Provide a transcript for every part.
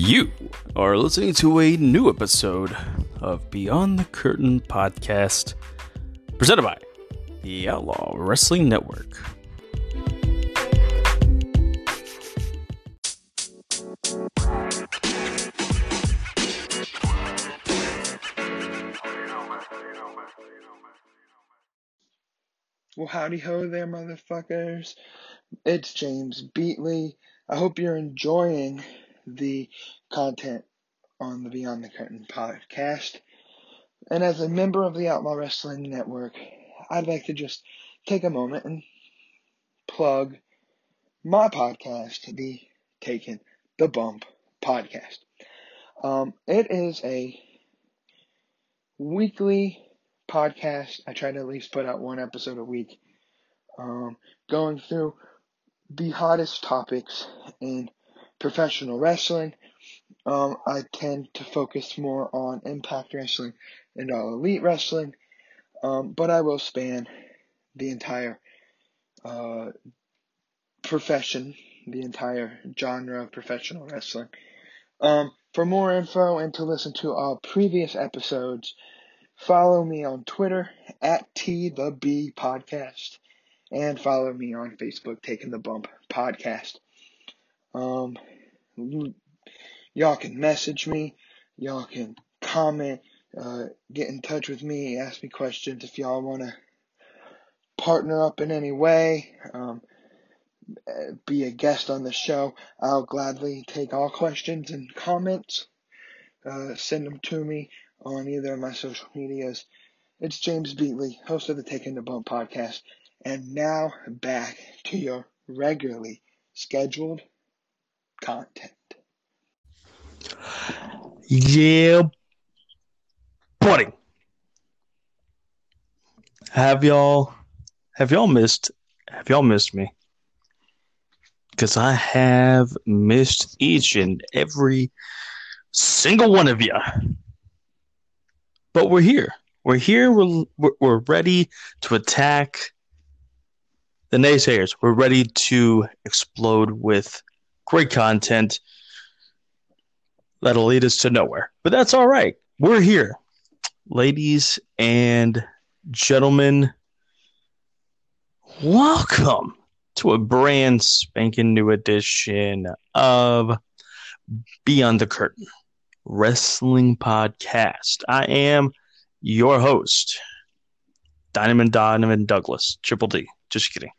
You are listening to a new episode of Beyond the Curtain podcast, presented by the Outlaw Wrestling Network. Well, howdy ho there, motherfuckers. It's James Beatley. I hope you're enjoying the content on the Beyond the Curtain podcast. And as a member of the Outlaw Wrestling Network, I'd like to just take a moment and plug my podcast, the Taking the Bump podcast. Um, it is a weekly podcast. I try to at least put out one episode a week, um, going through the hottest topics in professional wrestling. Um, I tend to focus more on Impact Wrestling and All Elite Wrestling, um, but I will span the entire uh, profession, the entire genre of professional wrestling. Um, for more info and to listen to our previous episodes, follow me on Twitter at T the B Podcast and follow me on Facebook, Taking the Bump Podcast. Um, y'all can message me, y'all can comment, uh, get in touch with me, ask me questions if y'all want to partner up in any way, um, be a guest on the show. I'll gladly take all questions and comments. Uh, send them to me on either of my social medias. It's James Beatley, host of the Taking the Bump podcast, and now back to your regularly scheduled content. Yeah, buddy. Have y'all have y'all missed have y'all missed me? Because I have missed each and every single one of you. But we're here. We're here. We're, we're ready to attack the naysayers. We're ready to explode with great content that'll lead us to nowhere. But that's all right. We're here. Ladies and gentlemen, welcome to a brand spanking new edition of Beyond the Curtain Wrestling Podcast. I am your host, Dynamite Donovan Douglas, Triple D. Just kidding.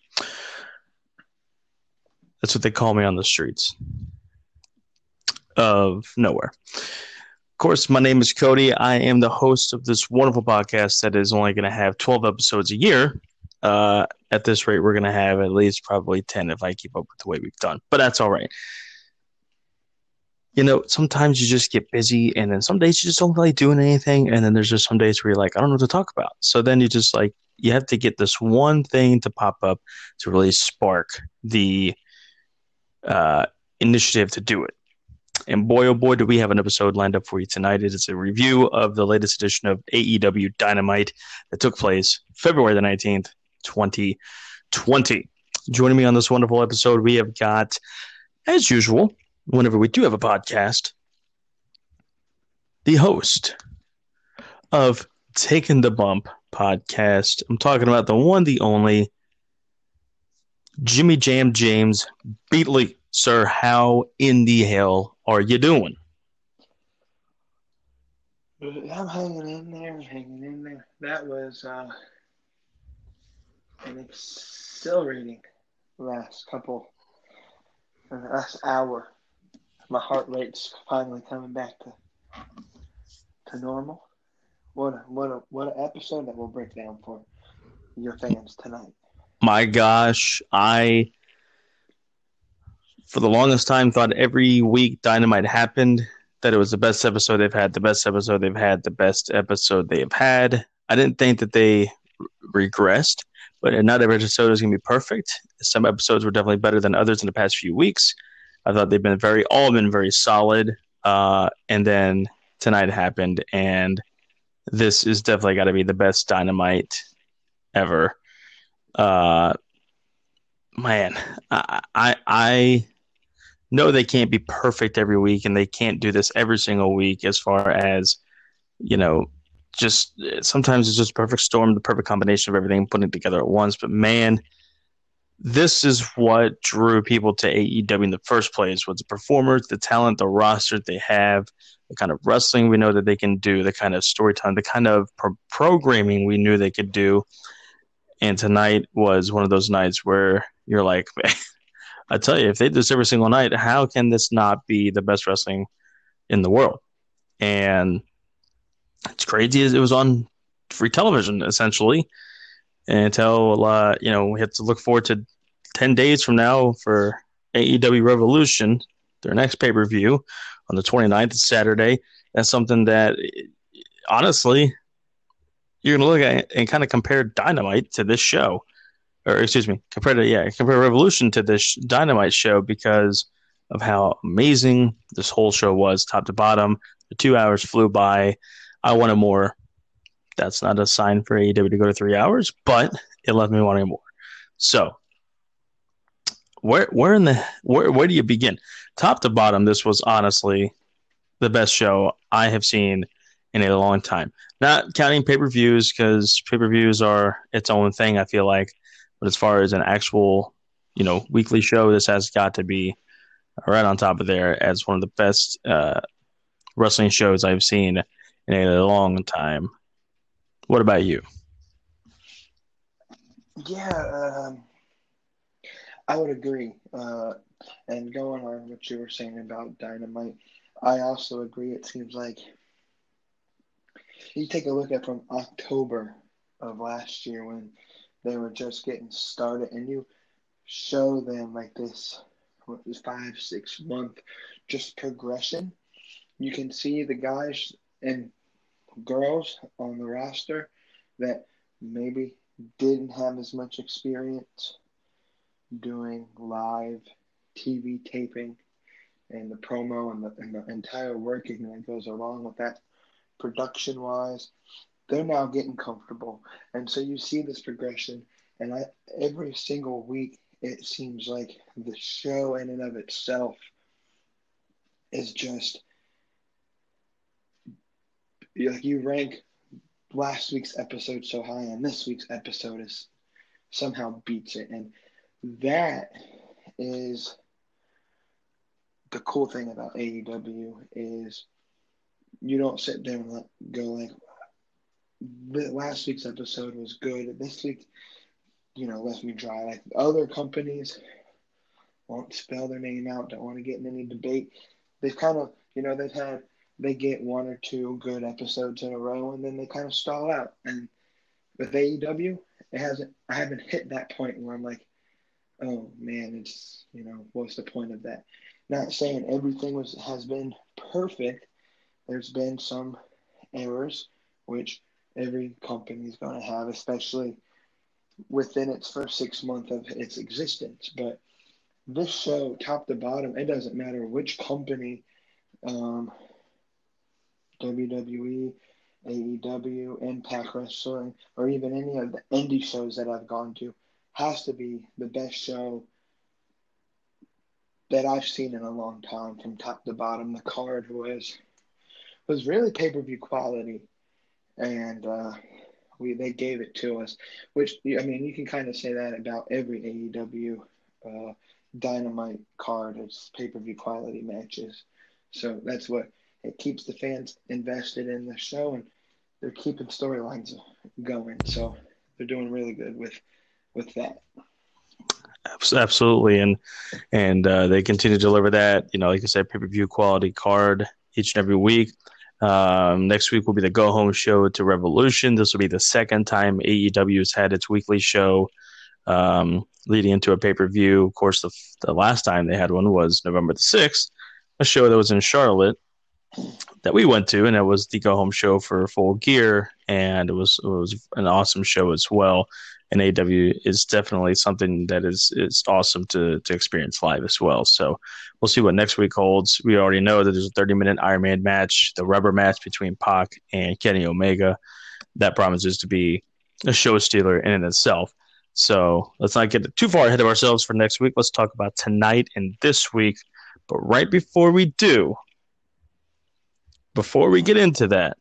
That's what they call me on the streets of nowhere. Of course, my name is Cody. I am the host of this wonderful podcast that is only going to have 12 episodes a year. Uh, at this rate, we're going to have at least probably 10 if I keep up with the way we've done, but that's all right. You know, sometimes you just get busy, and then some days you just don't like doing anything, and then there's just some days where you're like, I don't know what to talk about. So then you just like, you have to get this one thing to pop up to really spark the uh, initiative to do it. And boy, oh boy, do we have an episode lined up for you tonight. It is a review of the latest edition of AEW Dynamite that took place February the 19th, 2020. Joining me on this wonderful episode, we have got, as usual, whenever we do have a podcast, the host of Taking the Bump podcast. I'm talking about the one, the only Jimmy Jam James Beatley. Sir, how in the hell are you doing? I'm hanging in there, I'm hanging in there. That was uh, an exhilarating last couple, uh, last hour. My heart rate's finally coming back to to normal. What a what a what an episode that we'll break down for your fans tonight. My gosh, I for the longest time thought every week Dynamite happened that it was the best episode they've had, the best episode they've had, the best episode they've had. I didn't think that they regressed, but not every episode is going to be perfect. Some episodes were definitely better than others in the past few weeks. I thought they've been very, all been very solid. Uh, and then tonight happened, and this is definitely got to be the best Dynamite ever. Uh, man, I, I, I know they can't be perfect every week and they can't do this every single week as far as, you know, just sometimes it's just perfect storm, the perfect combination of everything putting it together at once. But man, this is what drew people to AEW in the first place was the performers, the talent, the roster they have, the kind of wrestling we know that they can do, the kind of storytelling, the kind of pro- programming we knew they could do. And tonight was one of those nights where you're like, I tell you, if they do this every single night, how can this not be the best wrestling in the world? And it's crazy as it was on free television essentially until uh, you know we have to look forward to 10 days from now for AEW Revolution, their next pay-per-view on the 29th, Saturday. That's something that honestly you're going to look at and kind of compare Dynamite to this show. Or excuse me, compare to yeah, compare Revolution to this Dynamite show because of how amazing this whole show was, top to bottom. The two hours flew by. I wanted more. That's not a sign for AEW to go to three hours, but it left me wanting more. So, where where in the where where do you begin? Top to bottom, this was honestly the best show I have seen in a long time. Not counting pay per views because pay per views are its own thing. I feel like, but as far as an actual, you know, weekly show, this has got to be right on top of there as one of the best uh, wrestling shows I've seen in a long time. What about you? Yeah, um, I would agree. Uh, and going on what you were saying about Dynamite, I also agree. It seems like you take a look at from October of last year when they were just getting started, and you show them like this five, six month just progression. You can see the guys and girls on the roster that maybe didn't have as much experience doing live TV taping and the promo and the, and the entire working that goes along with that production wise they're now getting comfortable. And so you see this progression and I, every single week it seems like the show in and of itself is just like you rank last week's episode so high and this week's episode is somehow beats it. And that is the cool thing about AEW is you don't sit there and let, go like last week's episode was good this week you know left me dry like other companies won't spell their name out don't want to get in any debate they've kind of you know they've had they get one or two good episodes in a row and then they kind of stall out. And with AEW, it hasn't I haven't hit that point where I'm like, oh man, it's you know, what's the point of that? Not saying everything was has been perfect. There's been some errors, which every company is going to have, especially within its first six months of its existence. But this show, top to bottom, it doesn't matter which company um, WWE, AEW, Impact Wrestling, or even any of the indie shows that I've gone to, has to be the best show that I've seen in a long time from top to bottom. The card was was really pay per view quality, and uh, we they gave it to us. Which I mean, you can kind of say that about every AEW uh, Dynamite card. It's pay per view quality matches. So that's what it keeps the fans invested in the show, and they're keeping storylines going. So they're doing really good with with that. Absolutely, and and uh, they continue to deliver that. You know, like I said, pay per view quality card each and every week. Um, next week will be the go home show to Revolution. This will be the second time AEW has had its weekly show um, leading into a pay per view. Of course, the, the last time they had one was November the 6th, a show that was in Charlotte that we went to, and it was the go home show for Full Gear, and it was it was an awesome show as well. And AW is definitely something that is is awesome to to experience live as well. So we'll see what next week holds. We already know that there's a 30 minute Iron Man match, the rubber match between Pac and Kenny Omega. That promises to be a show stealer in and itself. So let's not get too far ahead of ourselves for next week. Let's talk about tonight and this week But right before we do, before we get into that,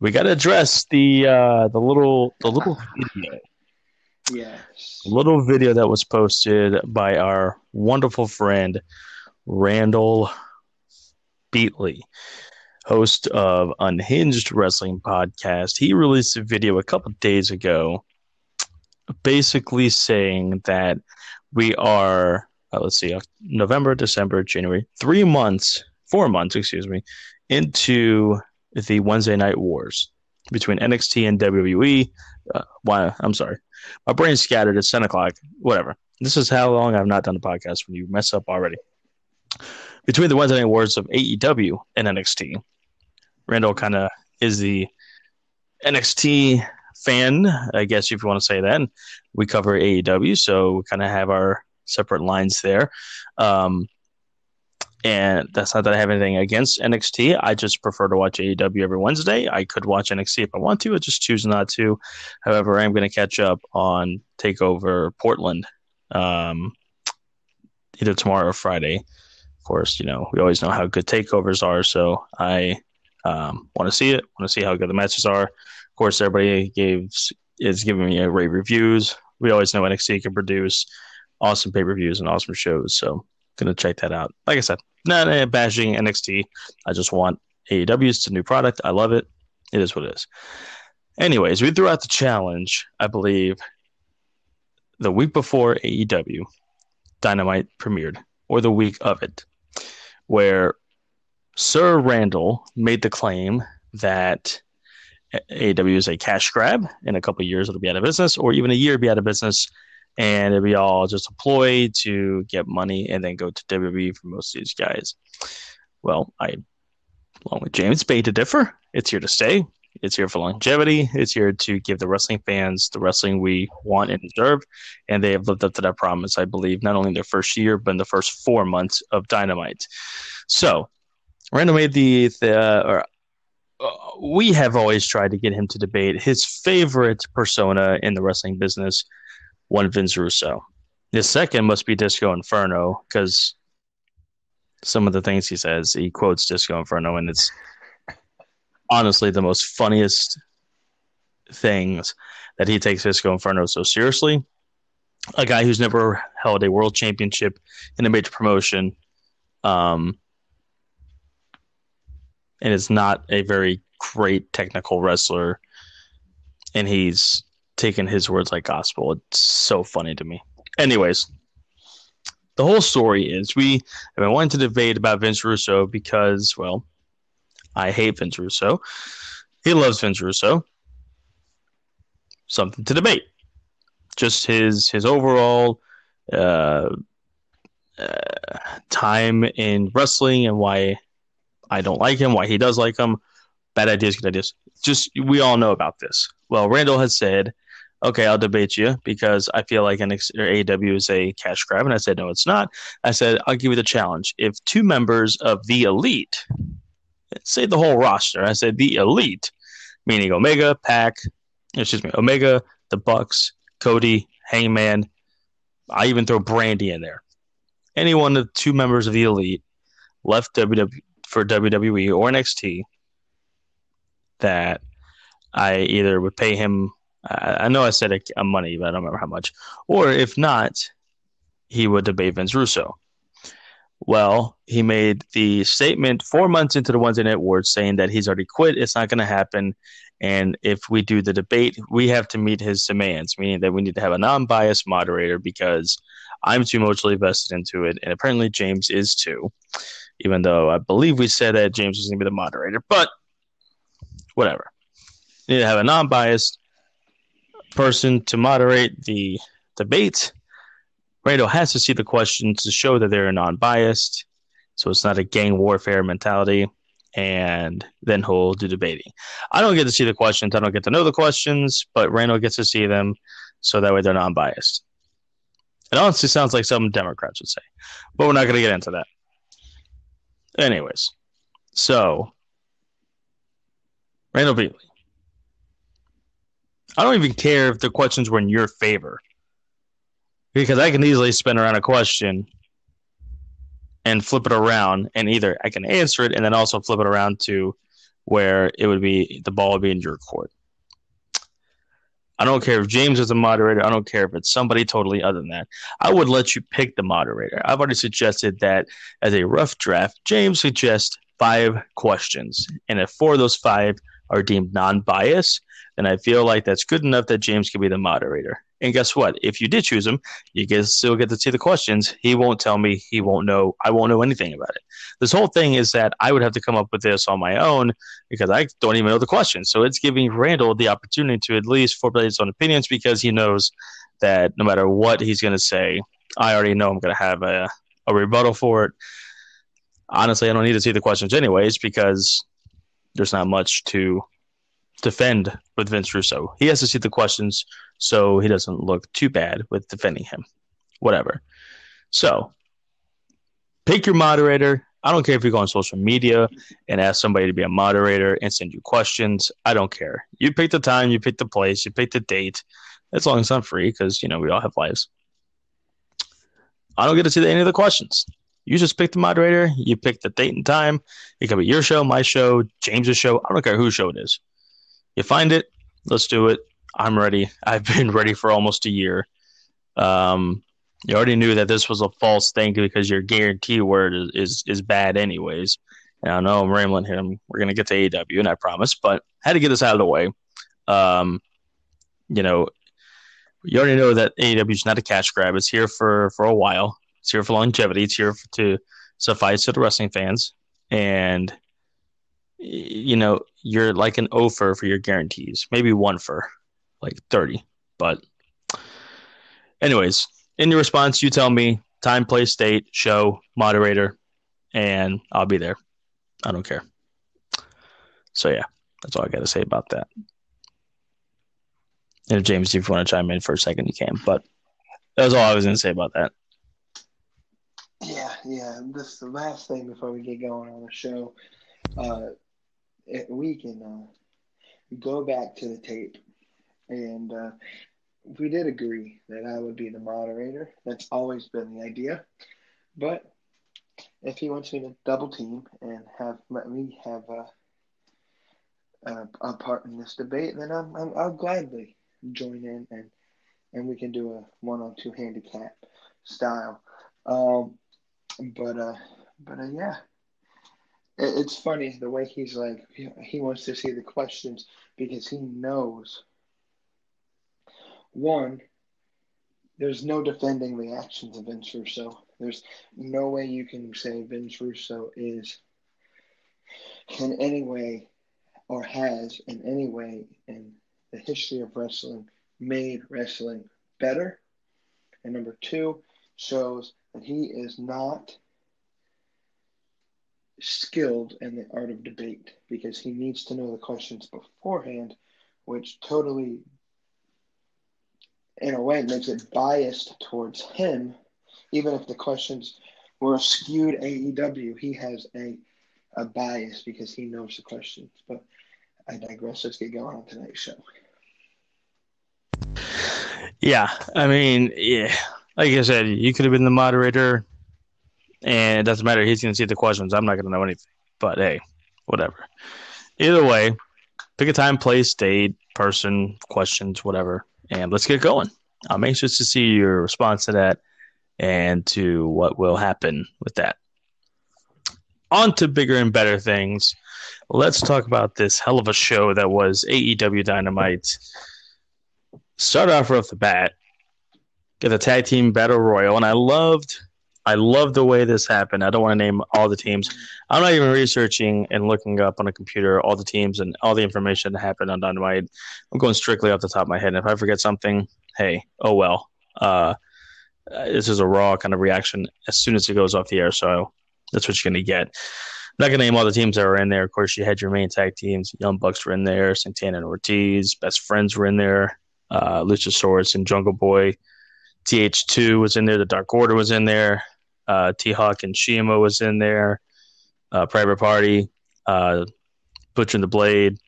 we got to address the uh, the little the little video. Yes. Little video that was posted by our wonderful friend Randall Beatley, host of Unhinged Wrestling Podcast. He released a video a couple days ago, basically saying that we are uh, let's see, November, December, January, three months, four months, excuse me, into the Wednesday Night Wars between NXT and WWE. Uh, why? I'm sorry, my brain's scattered. It's ten o'clock. Whatever. This is how long I've not done the podcast when you mess up already. Between the Wednesday Night Wars of AEW and NXT, Randall kind of is the NXT fan, I guess if you want to say that. We cover AEW, so we kind of have our separate lines there. Um, and that's not that I have anything against NXT. I just prefer to watch AEW every Wednesday. I could watch NXT if I want to. I just choose not to. However, I'm going to catch up on Takeover Portland um, either tomorrow or Friday. Of course, you know we always know how good takeovers are, so I um, want to see it. Want to see how good the matches are. Of course, everybody gives is giving me great reviews. We always know NXT can produce awesome pay per views and awesome shows. So gonna check that out. Like I said, not a bashing NXT. I just want AEW. It's a new product. I love it. It is what it is. Anyways, we threw out the challenge. I believe the week before AEW Dynamite premiered, or the week of it, where Sir Randall made the claim that AEW is a cash grab. In a couple years, it'll be out of business, or even a year, be out of business and it'd be all just a ploy to get money and then go to WWE for most of these guys. Well, I, along with James, beg to differ. It's here to stay. It's here for longevity. It's here to give the wrestling fans the wrestling we want and deserve. And they have lived up to that promise, I believe, not only in their first year, but in the first four months of Dynamite. So, Randall made the, the or, uh, we have always tried to get him to debate his favorite persona in the wrestling business, one Vince Russo. The second must be Disco Inferno because some of the things he says, he quotes Disco Inferno, and it's honestly the most funniest things that he takes Disco Inferno so seriously. A guy who's never held a world championship in a major promotion, um, and is not a very great technical wrestler, and he's taking his words like gospel. It's so funny to me. Anyways, the whole story is we have been wanting to debate about Vince Russo because, well, I hate Vince Russo. He loves Vince Russo. Something to debate. Just his his overall uh, uh, time in wrestling and why I don't like him, why he does like him. Bad ideas, good ideas. Just we all know about this. Well, Randall has said okay, I'll debate you because I feel like an AW is a cash grab. And I said, no, it's not. I said, I'll give you the challenge. If two members of the elite, say the whole roster, I said the elite, meaning Omega, Pac, excuse me, Omega, the Bucks, Cody, Hangman, I even throw Brandi in there. Any one of two members of the elite left WWE for WWE or NXT that I either would pay him I know I said a, a money, but I don't remember how much. Or if not, he would debate Vince Russo. Well, he made the statement four months into the Wednesday Night Wars saying that he's already quit. It's not going to happen. And if we do the debate, we have to meet his demands, meaning that we need to have a non biased moderator because I'm too emotionally vested into it. And apparently James is too, even though I believe we said that James was going to be the moderator. But whatever. You need to have a non biased person to moderate the debate. Randall has to see the questions to show that they're non-biased, so it's not a gang warfare mentality. And then he'll do debating. I don't get to see the questions. I don't get to know the questions, but Randall gets to see them, so that way they're non-biased. It honestly sounds like some Democrats would say, but we're not going to get into that. Anyways, so Randall Beatley I don't even care if the questions were in your favor because I can easily spin around a question and flip it around, and either I can answer it and then also flip it around to where it would be the ball would be in your court. I don't care if James is a moderator. I don't care if it's somebody totally other than that. I would let you pick the moderator. I've already suggested that as a rough draft, James suggests five questions. And if four of those five are deemed non bias, then I feel like that's good enough that James can be the moderator. And guess what? If you did choose him, you get still get to see the questions. He won't tell me. He won't know. I won't know anything about it. This whole thing is that I would have to come up with this on my own because I don't even know the questions. So it's giving Randall the opportunity to at least formulate his own opinions because he knows that no matter what he's going to say, I already know I'm going to have a, a rebuttal for it. Honestly, I don't need to see the questions anyways because there's not much to defend with Vince Russo. He has to see the questions so he doesn't look too bad with defending him. Whatever. So pick your moderator. I don't care if you go on social media and ask somebody to be a moderator and send you questions. I don't care. You pick the time, you pick the place, you pick the date, as long as I'm free, because you know we all have lives. I don't get to see any of the questions. You just pick the moderator, you pick the date and time. It can be your show, my show, James's show. I don't care whose show it is. You find it, let's do it. I'm ready. I've been ready for almost a year. Um, you already knew that this was a false thing because your guarantee word is is, is bad anyways. And I know I'm rambling here. We're gonna get to AEW, and I promise, but had to get this out of the way. Um, you know, you already know that AEW is not a cash grab. It's here for for a while. It's here for longevity. It's here for, to suffice to the wrestling fans, and you know you're like an offer for your guarantees, maybe one for like thirty. But, anyways, in your response, you tell me time, place, date, show, moderator, and I'll be there. I don't care. So yeah, that's all I got to say about that. And if James, if you want to chime in for a second, you can. But that's all I was going to say about that. Yeah, yeah. This is the last thing before we get going on the show. Uh, we can uh, go back to the tape, and uh, we did agree that I would be the moderator. That's always been the idea. But if he wants me to double team and have let me have a, a, a part in this debate, then I'm, i will gladly join in and and we can do a one on two handicap style. Um, but uh, but uh, yeah, it's funny the way he's like he, wants to see the questions because he knows one, there's no defending the actions of Vince Russo. There's no way you can say Vince Russo is in any way or has in any way in the history of wrestling made wrestling better. And number two, shows that he is not skilled in the art of debate because he needs to know the questions beforehand, which totally in a way makes it biased towards him, even if the questions were skewed AEW. He has a a bias because he knows the questions. But I digress. Let's get going on tonight's show. Yeah, I mean, yeah, like I said, you could have been the moderator, and it doesn't matter. He's going to see the questions. I'm not going to know anything. But hey, whatever. Either way, pick a time, place, date, person, questions, whatever and let's get going. I'm anxious to see your response to that and to what will happen with that. On to bigger and better things. Let's talk about this hell of a show that was AEW Dynamite. Start off off the bat, get the tag team battle royal, and I loved I love the way this happened. I don't want to name all the teams. I'm not even researching and looking up on a computer all the teams and all the information that happened on Dynamite. I'm going strictly off the top of my head. And if I forget something, hey, oh well. Uh, this is a raw kind of reaction as soon as it goes off the air. So that's what you're going to get. I'm not going to name all the teams that were in there. Of course, you had your main tag teams. Young Bucks were in there. Santana and Ortiz. Best Friends were in there. Uh, Luchasaurus and Jungle Boy. TH2 was in there. The Dark Order was in there. Uh, T Hawk and Cima was in there. Uh, Private Party, uh, Butcher and the Blade.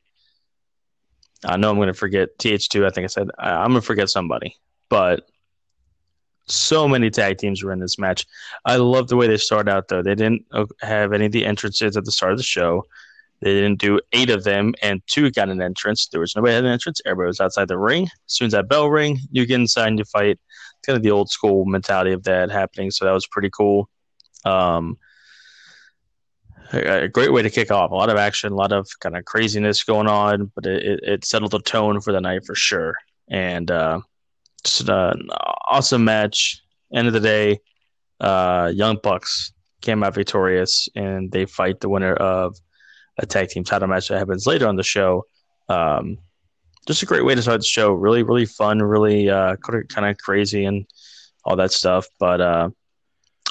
I know I'm going to forget TH2. I think I said I, am going to forget somebody, but so many tag teams were in this match. I love the way they started out though. They didn't uh, have any of the entrances at the start of the show. They didn't do eight of them, and two got an entrance. There was nobody had an entrance. Everybody was outside the ring. As soon as that bell ring, you get inside and you fight. Kind of the old school mentality of that happening. So that was pretty cool. Um, a great way to kick off. A lot of action, a lot of kind of craziness going on, but it, it settled the tone for the night for sure. And uh, just an awesome match. End of the day, uh, Young Bucks came out victorious, and they fight the winner of a tag team title match that happens later on the show. Um, just a great way to start the show. Really, really fun. Really uh, kind of crazy and all that stuff, but uh,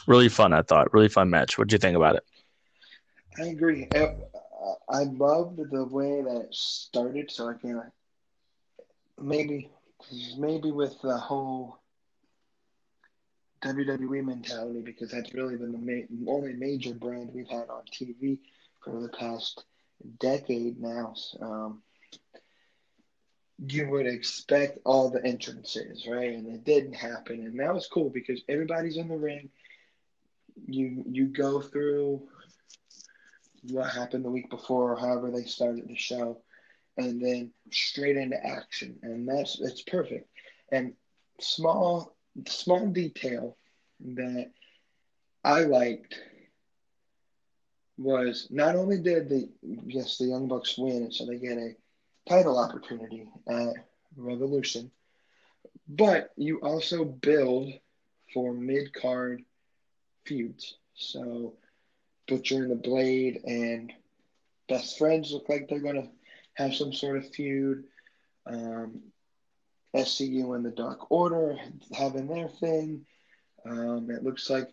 really fun. I thought really fun match. What do you think about it? I agree. I loved the way that it started. So I can maybe maybe with the whole WWE mentality because that's really been the ma- only major brand we've had on TV for the past decade now. Um, you would expect all the entrances, right? And it didn't happen, and that was cool because everybody's in the ring. You you go through what happened the week before, or however they started the show, and then straight into action, and that's it's perfect. And small small detail that I liked was not only did the yes the Young Bucks win, so they get a title opportunity at Revolution, but you also build for mid card feuds. So Butcher and the Blade and Best Friends look like they're gonna have some sort of feud. Um, SCU and the Dark Order having their thing. Um, it looks like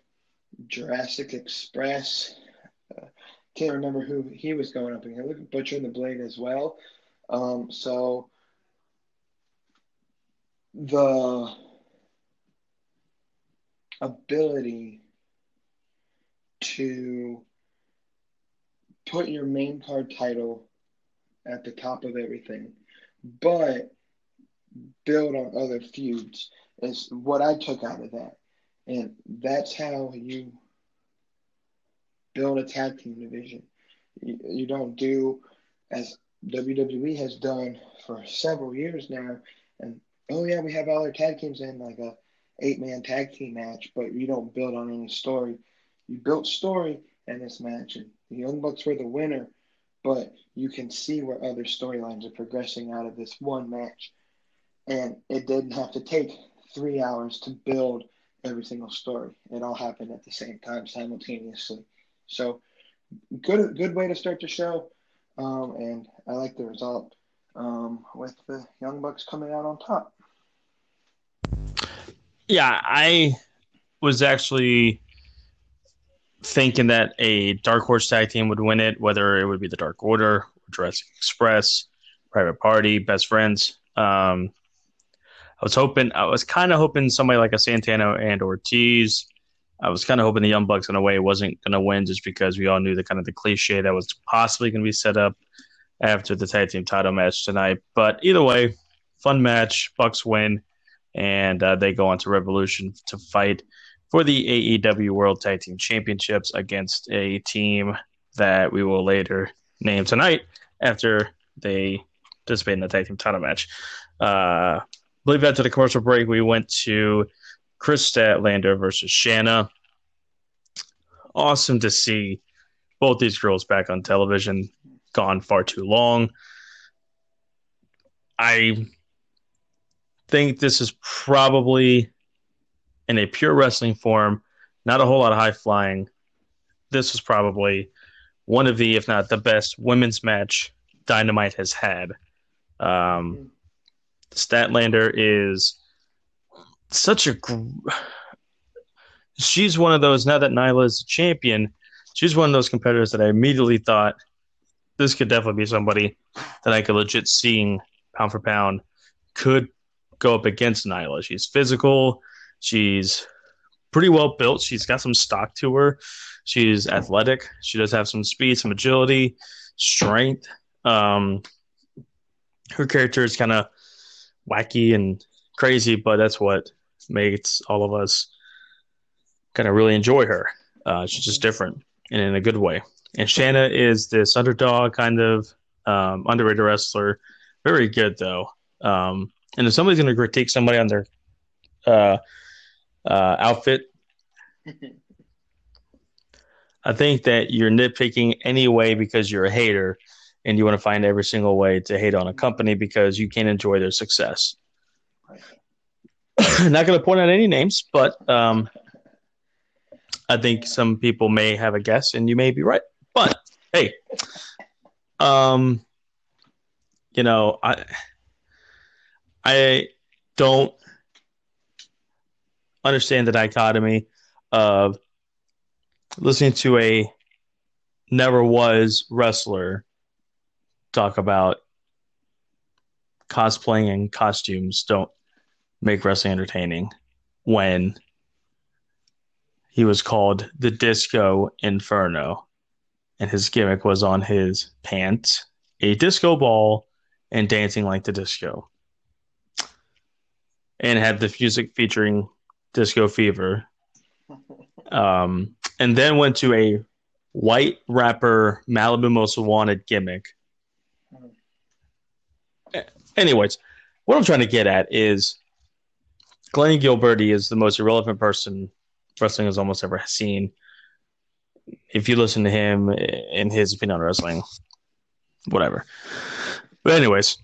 Jurassic Express uh, can't remember who he was going up against. Look at Butcher and the Blade as well. Um, so the ability to put your main card title at the top of everything, but build on other feuds is what I took out of that. And that's how you build a tag team division. You, you don't do as WWE has done for several years now. And oh yeah, we have all our tag teams in like a eight man tag team match, but you don't build on any story. You built story in this match, and the Young Bucks were the winner, but you can see where other storylines are progressing out of this one match. And it didn't have to take three hours to build every single story. It all happened at the same time simultaneously. So good good way to start the show. Um, and I like the result um, with the Young Bucks coming out on top. Yeah, I was actually thinking that a Dark Horse tag team would win it, whether it would be the Dark Order, Jurassic Express, Private Party, Best Friends. Um, I was hoping, I was kind of hoping somebody like a Santana and Ortiz. I was kind of hoping the Young Bucks in a way wasn't going to win just because we all knew the kind of the cliche that was possibly going to be set up after the tag team title match tonight. But either way, fun match. Bucks win, and uh, they go on to Revolution to fight for the AEW World Tag Team Championships against a team that we will later name tonight after they participate in the tag team title match. Uh, I believe after the commercial break, we went to Kris Statlander versus Shanna. Awesome to see both these girls back on television. Gone far too long. I think this is probably in a pure wrestling form, not a whole lot of high flying. This was probably one of the, if not the best women's match Dynamite has had. Um, Statlander is such a. Gr- she's one of those. Now that Nyla is a champion, she's one of those competitors that I immediately thought this could definitely be somebody that I could legit seeing pound for pound could go up against Nyla. She's physical. She's pretty well built. She's got some stock to her. She's athletic. She does have some speed, some agility, strength. Um, her character is kind of wacky and crazy, but that's what makes all of us kind of really enjoy her. Uh, she's just different and in a good way. And Shanna is this underdog kind of um, underrated wrestler. Very good though. Um, and if somebody's going to critique somebody on their uh, uh, outfit, I think that you're nitpicking anyway because you're a hater and you want to find every single way to hate on a company because you can't enjoy their success. Not going to point out any names, but um, I think some people may have a guess and you may be right. But hey, um, you know, I I don't understand the dichotomy of listening to a never was wrestler talk about cosplaying and costumes don't make wrestling entertaining when he was called the Disco Inferno and his gimmick was on his pants, a disco ball, and dancing like the disco. And had the music featuring Disco Fever. Um, and then went to a white rapper Malibu Most Wanted gimmick. Anyways, what I'm trying to get at is Glenn Gilberti is the most irrelevant person wrestling has almost ever seen. If you listen to him in his opinion on wrestling, whatever. But anyways,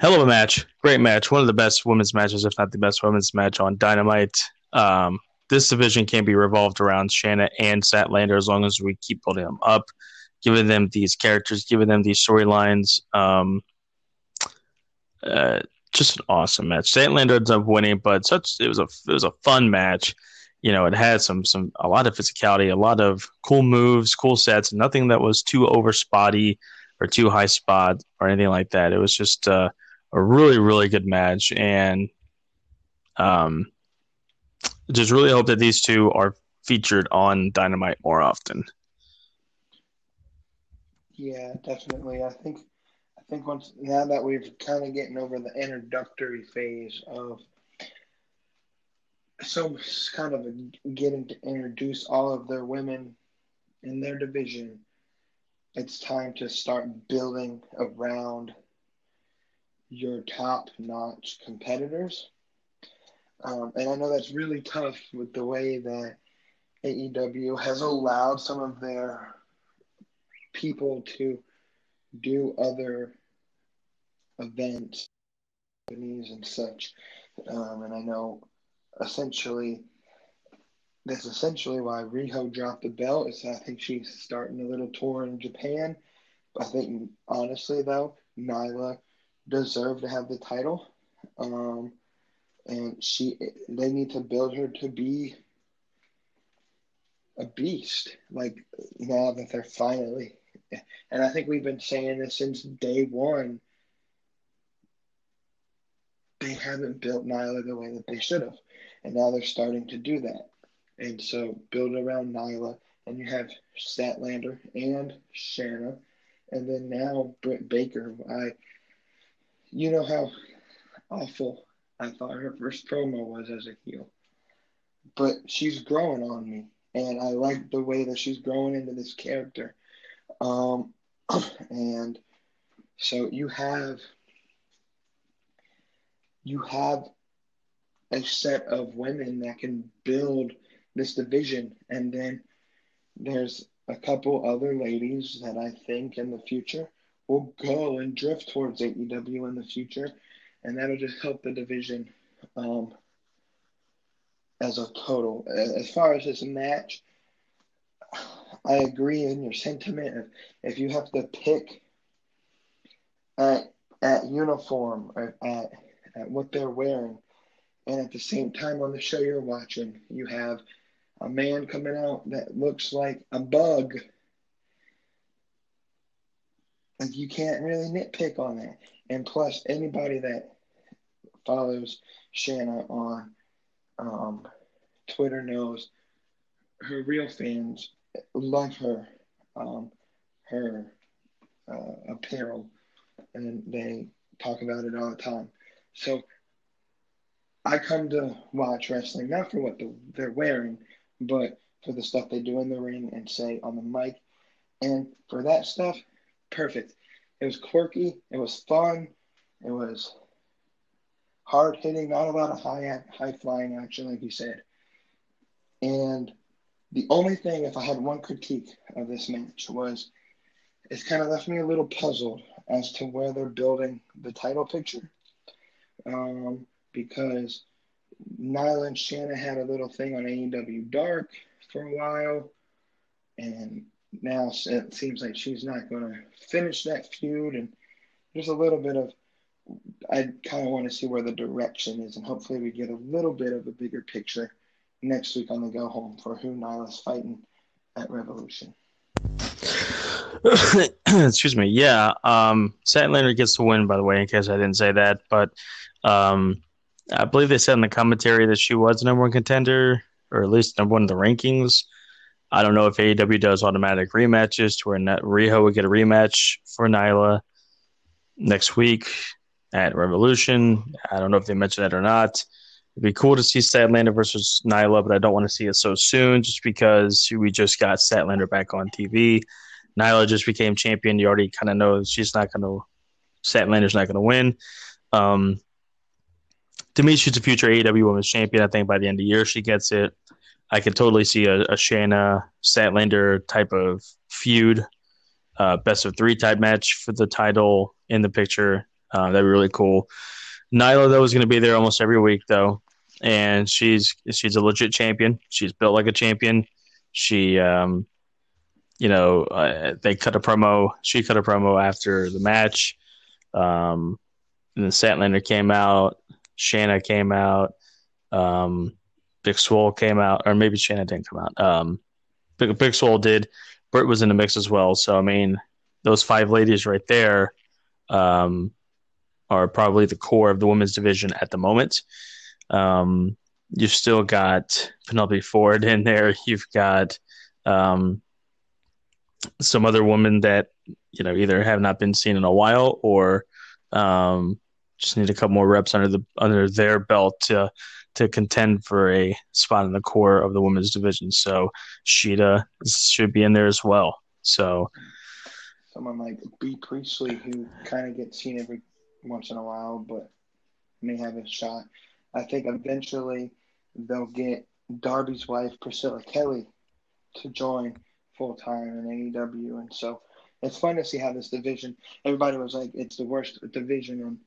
hell of a match, great match, one of the best women's matches, if not the best women's match on Dynamite. Um, this division can be revolved around Shanna and Statlander as long as we keep building them up, giving them these characters, giving them these storylines. Um, uh, just an awesome match. Statlander ends up winning, but such it was a it was a fun match. You know, it had some some a lot of physicality, a lot of cool moves, cool sets, nothing that was too over spotty or too high spot or anything like that. It was just uh, a really really good match, and um, just really hope that these two are featured on Dynamite more often. Yeah, definitely. I think think once now that we've kind of getting over the introductory phase of so kind of getting to introduce all of their women in their division, it's time to start building around your top notch competitors. Um, and I know that's really tough with the way that AEW has allowed some of their people to do other events, companies, and such. Um, and I know essentially that's essentially why Riho dropped the belt. Is I think she's starting a little tour in Japan. I think honestly though, Nyla deserved to have the title. Um, and she they need to build her to be a beast like now that they're finally and i think we've been saying this since day one they haven't built nyla the way that they should have and now they're starting to do that and so build around nyla and you have statlander and shanna and then now britt baker i you know how awful I thought her first promo was as a heel. But she's growing on me, and I like the way that she's growing into this character. Um, and so you have you have a set of women that can build this division, and then there's a couple other ladies that I think in the future will go and drift towards AEW in the future and that'll just help the division um, as a total. As far as this match, I agree in your sentiment. If you have to pick at at uniform or at at what they're wearing, and at the same time on the show you're watching, you have a man coming out that looks like a bug. Like you can't really nitpick on that. And plus, anybody that follows Shanna on um, Twitter knows her real fans love her, um, her uh, apparel, and they talk about it all the time. So I come to watch wrestling not for what the, they're wearing, but for the stuff they do in the ring and say on the mic. And for that stuff, perfect. It was quirky. It was fun. It was hard hitting, not a lot of high high flying action, like you said. And the only thing, if I had one critique of this match, was it's kind of left me a little puzzled as to where they're building the title picture. Um, because Nyla and Shanna had a little thing on AEW Dark for a while, and now it seems like she's not going to finish that feud. And there's a little bit of, I kind of want to see where the direction is, and hopefully we get a little bit of a bigger picture next week on the go home for who Nyla's fighting at Revolution. Excuse me. Yeah. Um, Statlander gets the win, by the way, in case I didn't say that. But um, I believe they said in the commentary that she was the number one contender, or at least number one in the rankings. I don't know if AEW does automatic rematches to where Riho would get a rematch for Nyla next week at Revolution. I don't know if they mentioned that or not. It'd be cool to see Statlander versus Nyla, but I don't want to see it so soon just because we just got Statlander back on TV. Nyla just became champion. You already kind of know she's not going to, Statlander's not going to win. Um, to me, she's a future AEW Women's Champion. I think by the end of the year, she gets it. I could totally see a, a Shanna Statlander type of feud, uh, best of three type match for the title in the picture. Uh, that'd be really cool. Nyla though is going to be there almost every week though, and she's she's a legit champion. She's built like a champion. She, um, you know, uh, they cut a promo. She cut a promo after the match. Um, and then Statlander came out. Shanna came out. Um, Big Swole came out, or maybe Shanna didn't come out. Um, Big Big Swole did. Britt was in the mix as well. So I mean, those five ladies right there um, are probably the core of the women's division at the moment. Um, you've still got Penelope Ford in there. You've got um, some other women that you know either have not been seen in a while or um, just need a couple more reps under the under their belt to to contend for a spot in the core of the women's division. So Shida should be in there as well. So someone like Bea Priestley, who kind of gets seen every once in a while, but may have a shot. I think eventually they'll get Darby's wife Priscilla Kelly to join full time in AEW, and so it's fun to see how this division. Everybody was like, it's the worst division in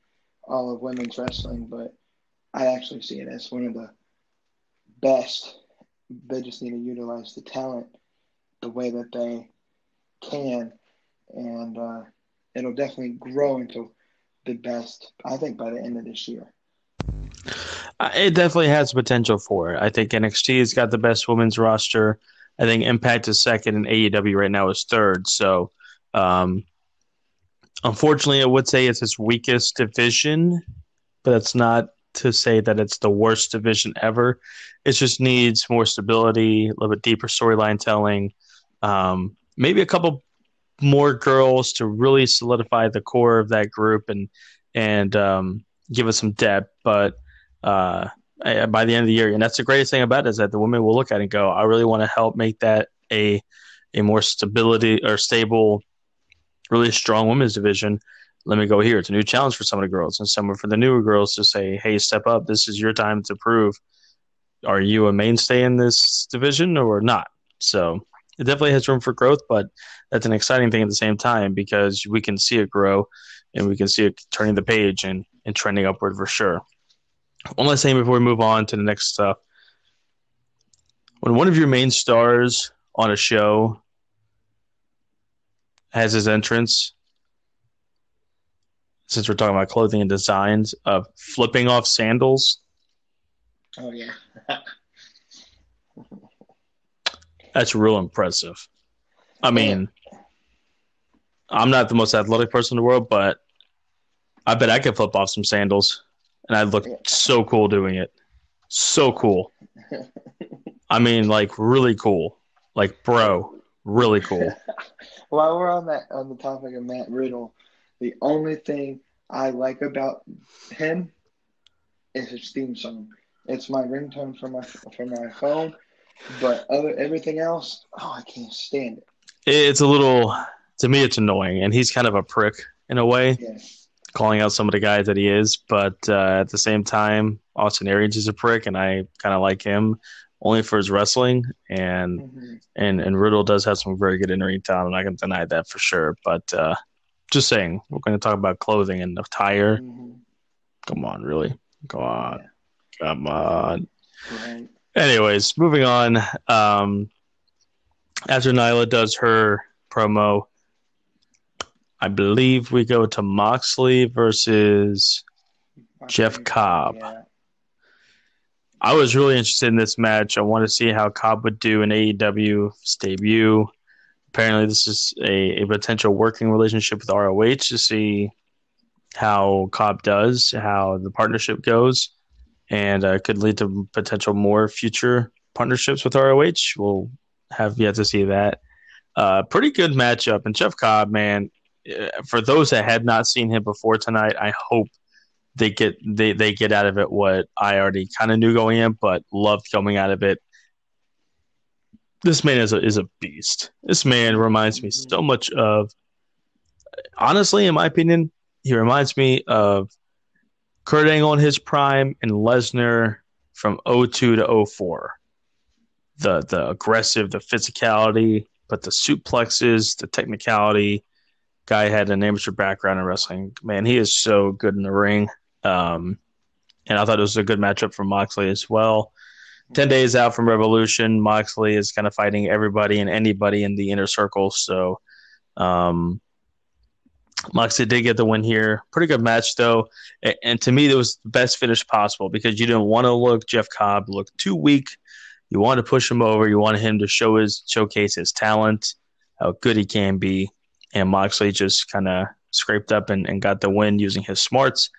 all of women's wrestling, but I actually see it as one of the best. They just need to utilize the talent the way that they can, and uh, it'll definitely grow into the best. I think by the end of this year. Uh, it definitely has potential for it. I think NXT has got the best women's roster. I think Impact is second, and AEW right now is third. So, um, unfortunately, I would say it's its weakest division, but that's not to say that it's the worst division ever. It just needs more stability, a little bit deeper storyline telling, um, maybe a couple more girls to really solidify the core of that group and and um, give us some depth. But uh, Uh, by the end of the year, and that's the greatest thing about it is that the women will look at it and go, "I really want to help make that a a more stability or stable, really strong women's division." let me go here. It's a new challenge for some of the girls and some for the newer girls to say, hey, step up. This is your time to prove are you a mainstay in this division or not? So it definitely has room for growth, but that's an exciting thing at the same time because we can see it grow and we can see it turning the page and, and trending upward for sure. One last thing before we move on to the next stuff. When one of your main stars on a show has his entrance since we're talking about clothing and designs of flipping off sandals. Oh yeah. That's real impressive. I mean, I'm not the most athletic person in the world, but I bet I could flip off some sandals and I'd look so cool doing it. So cool. I mean, like really cool. Like, bro, really cool. While we're on that on the topic of Matt Riddle, the only thing I like about him is his theme song. It's my ringtone for my for my phone, but other everything else, oh, I can't stand it. It's a little to me, it's annoying, and he's kind of a prick in a way. Calling out some of the guys that he is. But uh, at the same time, Austin Aries is a prick, and I kind of like him only for his wrestling. And Mhm. and and Riddle does have some very good in ring talent. I'm not going to deny that for sure. But uh, just saying, we're going to talk about clothing and attire. Mhm. Come on, really? Come on, come on. Right. Anyways, moving on. Um, after Nyla does her promo, I believe we go to Moxley versus. My Jeff Cobb. Yeah. I was really interested in this match. I want to see how Cobb would do in AEW's debut. Apparently, this is a, a potential working relationship with ROH to see how Cobb does, how the partnership goes, and uh, could lead to potential more future partnerships with ROH. We'll have yet to see that. Uh, pretty good matchup. And Jeff Cobb, man, Uh, for those that had not seen him before tonight, I hope they get they, they get out of it what I already kind of knew going in, but loved coming out of it. This man is a is a beast. This man reminds me so much of honestly, in my opinion, he reminds me of Kurt Angle in his prime and Lesnar from 02 to 04. The the aggressive, the physicality, but the suplexes, the technicality. Guy had an amateur background in wrestling. Man, he is so good in the ring. Um, and I thought it was a good matchup for Moxley as well. 10 days out from Revolution, Moxley is kind of fighting everybody and anybody in the inner circle. So, um, Moxley did get the win here. Pretty good match, though. And to me, it was the best finish possible because you didn't want to look Jeff Cobb look too weak. You wanted to push him over. You wanted him to show his showcase his talent, how good he can be. And Moxley just kind of scraped up and, and got the win using his smarts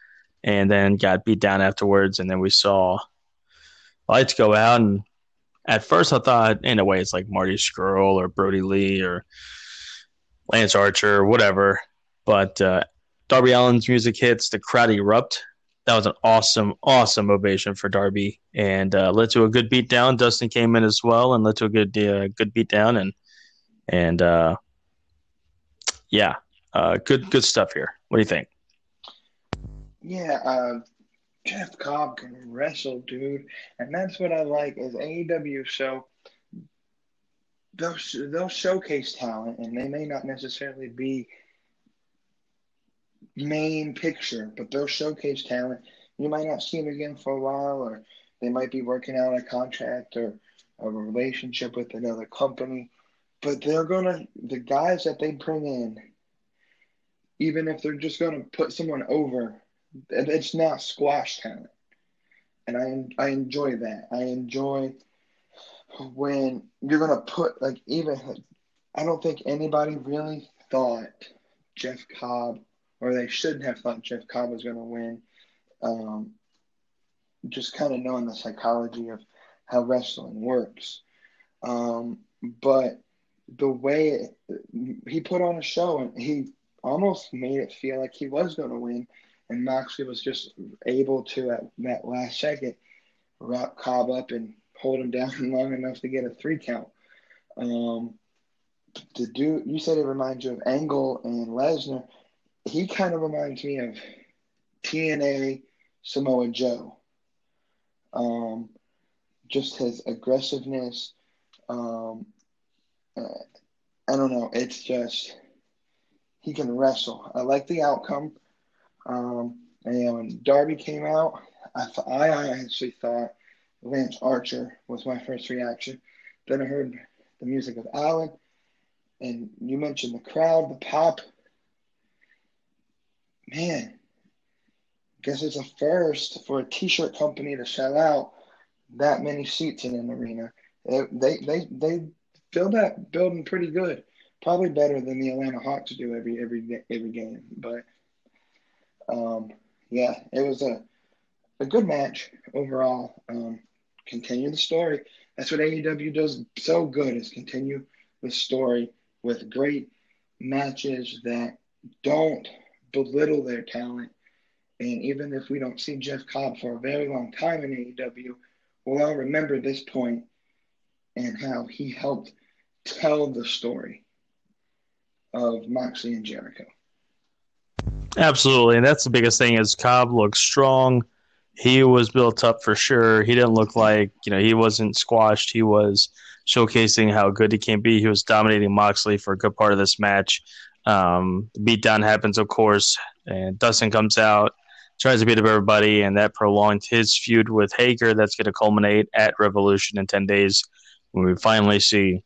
and then got beat down afterwards. And then we saw lights go out. And at first, I thought, in a way, it's like Marty Scurll or Brodie Lee or Lance Archer or whatever. But uh, Darby Allin's music hits, the crowd erupt. That was an awesome, awesome ovation for Darby, and uh, led to a good beat down. Dustin came in as well and led to a good, uh, good beatdown, and and uh, yeah, uh, good, good stuff here. What do you think? Yeah, uh, Jeff Cobb can wrestle, dude, and that's what I like is AEW. So they'll they'll showcase talent, and they may not necessarily be main picture, but they'll showcase talent. You might not see them again for a while, or they might be working out a contract or a relationship with another company. But they're gonna the guys that they bring in, even if they're just gonna put someone over, it's not squash talent, and I I enjoy that. I enjoy when you're gonna put like even I don't think anybody really thought Jeff Cobb, or they shouldn't have thought Jeff Cobb was gonna win. Um, just kind of knowing the psychology of how wrestling works. Um, but the way it, he put on a show and he almost made it feel like he was going to win, and Moxley was just able to at that last second wrap Cobb up and hold him down long enough to get a three count. Um, to do, you said it reminds you of Angle and Lesnar. He kind of reminds me of TNA Samoa Joe. Um, just his aggressiveness. Um, I don't know. It's just he can wrestle. I like the outcome. Um, and when Darby came out, I th- I actually thought Lance Archer was my first reaction. Then I heard the music of Allin, and you mentioned the crowd, the pop. Man, guess it's a first for a T-shirt company to sell out that many seats in an arena. They they they, they fill that building pretty good. Probably better than the Atlanta Hawks do every every every game. But um, yeah, it was a a good match overall. Um, continue the story. That's what AEW does so good is continue the story with great matches that don't belittle their talent And even if we don't see Jeff Cobb for a very long time in AEW, we'll all remember this point and how he helped tell the story of Moxley and Jericho. Absolutely, and that's the biggest thing is Cobb looks strong. He was built up for sure. He didn't look like you know he wasn't squashed. He was showcasing how good he can be. He was dominating Moxley for a good part of this match. Um, the beatdown happens, of course, and Dustin comes out, tries to beat up everybody, and that prolonged his feud with Hager. That's going to culminate at Revolution in ten days when we finally see